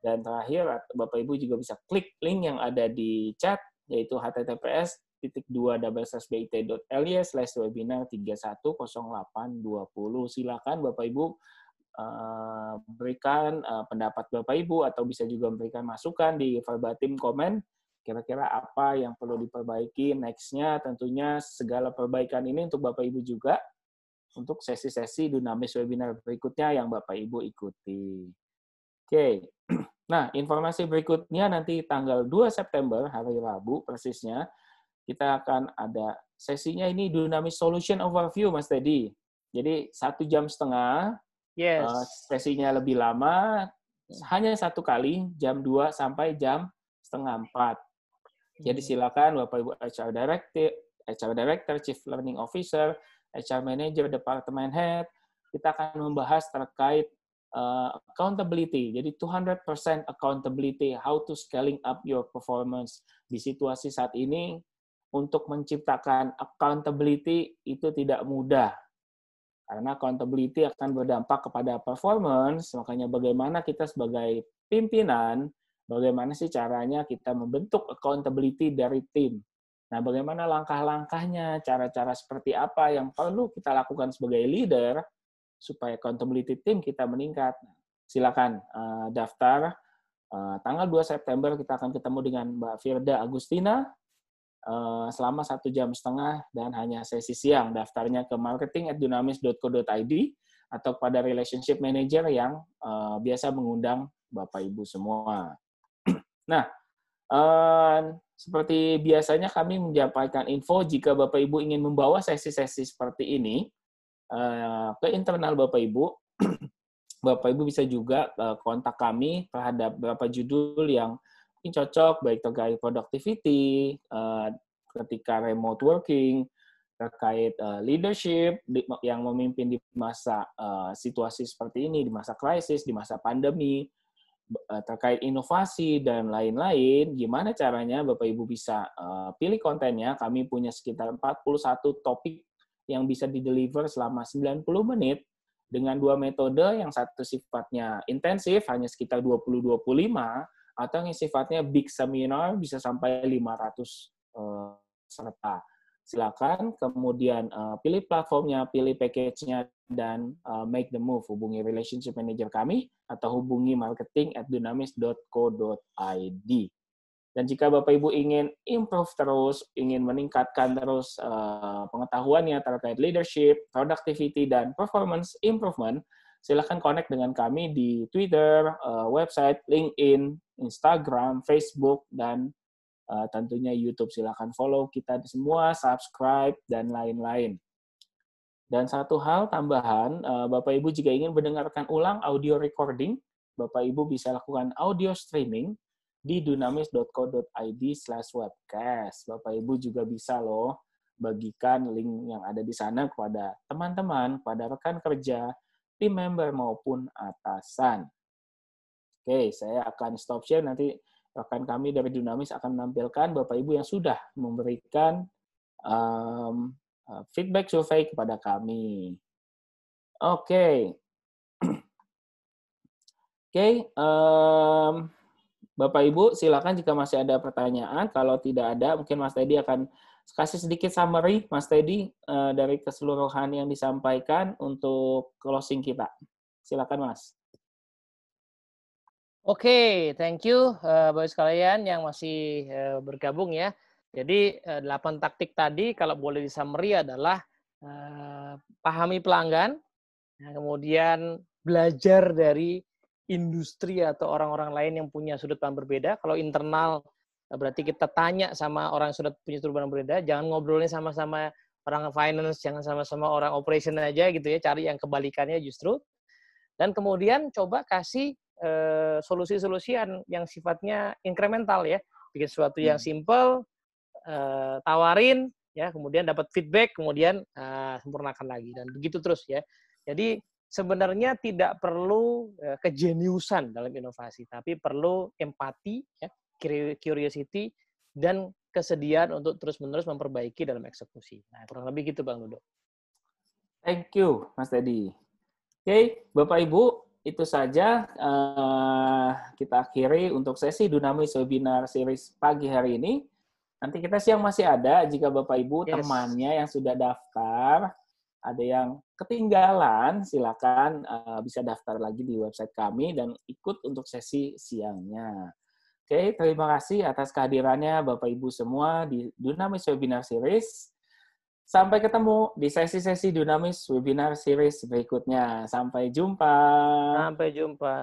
dan terakhir, Bapak Ibu juga bisa klik link yang ada di chat, yaitu https titik dua bit.ly slash webinar 310820. Silakan Bapak Ibu uh, berikan uh, pendapat Bapak Ibu atau bisa juga memberikan masukan di verbatim komen. kira-kira apa yang perlu diperbaiki next-nya tentunya segala perbaikan ini untuk Bapak Ibu juga untuk sesi-sesi dinamis webinar berikutnya yang Bapak Ibu ikuti. Oke, nah informasi berikutnya nanti tanggal 2 September, hari Rabu persisnya, kita akan ada sesinya ini Dynamics Solution Overview, Mas Teddy. Jadi satu jam setengah, yes. uh, sesinya lebih lama, hanya satu kali, jam 2 sampai jam setengah 4. Jadi hmm. silakan Bapak Ibu HR Director, HR Director, Chief Learning Officer, HR Manager, Department Head, kita akan membahas terkait uh, accountability. Jadi 200% accountability, how to scaling up your performance di situasi saat ini untuk menciptakan accountability itu tidak mudah. Karena accountability akan berdampak kepada performance, makanya bagaimana kita sebagai pimpinan bagaimana sih caranya kita membentuk accountability dari tim. Nah, bagaimana langkah-langkahnya, cara-cara seperti apa yang perlu kita lakukan sebagai leader supaya accountability tim kita meningkat. Silakan uh, daftar. Uh, tanggal 2 September kita akan ketemu dengan Mbak Firda Agustina selama satu jam setengah dan hanya sesi siang. Daftarnya ke marketing at dunamis.co.id atau pada relationship manager yang uh, biasa mengundang Bapak Ibu semua. Nah, eh, seperti biasanya kami menyampaikan info jika Bapak Ibu ingin membawa sesi-sesi seperti ini eh, ke internal Bapak Ibu, Bapak Ibu bisa juga eh, kontak kami terhadap beberapa judul yang mungkin cocok baik terkait productivity, eh, ketika remote working, terkait uh, leadership yang memimpin di masa uh, situasi seperti ini, di masa krisis, di masa pandemi, Eh, terkait inovasi dan lain-lain, gimana caranya Bapak Ibu bisa pilih kontennya? Kami punya sekitar 41 topik yang bisa di-deliver selama 90 menit dengan dua metode, yang satu sifatnya intensif, hanya sekitar 20-25, atau yang sifatnya big seminar, bisa sampai 500 uh, serta silakan kemudian uh, pilih platformnya, pilih package-nya, dan uh, make the move. Hubungi relationship manager kami atau hubungi marketing at dunamis.co.id. Dan jika Bapak Ibu ingin improve terus, ingin meningkatkan terus uh, pengetahuannya terkait leadership, productivity, dan performance improvement, silakan connect dengan kami di Twitter, uh, website, LinkedIn, Instagram, Facebook, dan uh, tentunya YouTube. Silakan follow kita semua, subscribe, dan lain-lain. Dan satu hal tambahan, uh, Bapak Ibu jika ingin mendengarkan ulang audio recording, Bapak Ibu bisa lakukan audio streaming di dunamis.co.id slash webcast. Bapak Ibu juga bisa loh bagikan link yang ada di sana kepada teman-teman, kepada rekan kerja, tim member maupun atasan. Oke, saya akan stop share nanti rekan kami dari Dinamis akan menampilkan Bapak Ibu yang sudah memberikan um, feedback survei kepada kami. Oke. Oke, um, Bapak Ibu silakan jika masih ada pertanyaan. Kalau tidak ada, mungkin Mas Teddy akan kasih sedikit summary, Mas Teddy, uh, dari keseluruhan yang disampaikan untuk closing kita. Silakan, Mas. Oke, okay, thank you uh, Bapak sekalian yang masih uh, bergabung ya. Jadi uh, 8 taktik tadi kalau boleh disummary adalah uh, pahami pelanggan, kemudian belajar dari industri atau orang-orang lain yang punya sudut pandang berbeda. Kalau internal berarti kita tanya sama orang yang sudah punya pandang berbeda, jangan ngobrolnya sama-sama orang finance, jangan sama-sama orang operation aja gitu ya, cari yang kebalikannya justru. Dan kemudian coba kasih Eh, solusi-solusi yang, yang sifatnya incremental ya, bikin sesuatu yang hmm. simple, uh, tawarin, ya, kemudian dapat feedback, kemudian uh, sempurnakan lagi dan begitu terus ya. Jadi sebenarnya tidak perlu uh, kejeniusan dalam inovasi, tapi perlu empati, ya, curiosity, dan kesediaan untuk terus-menerus memperbaiki dalam eksekusi. Nah, kurang lebih gitu Bang Ludo. Thank you, Mas Teddy. Oke, okay, Bapak Ibu, itu saja uh, kita akhiri untuk sesi Dunamis Webinar Series pagi hari ini. Nanti kita siang masih ada jika Bapak Ibu yes. temannya yang sudah daftar, ada yang ketinggalan, silakan uh, bisa daftar lagi di website kami dan ikut untuk sesi siangnya. Oke, terima kasih atas kehadirannya Bapak Ibu semua di Dunamis Webinar Series. Sampai ketemu di sesi-sesi Dunamis Webinar Series berikutnya. Sampai jumpa. Sampai jumpa.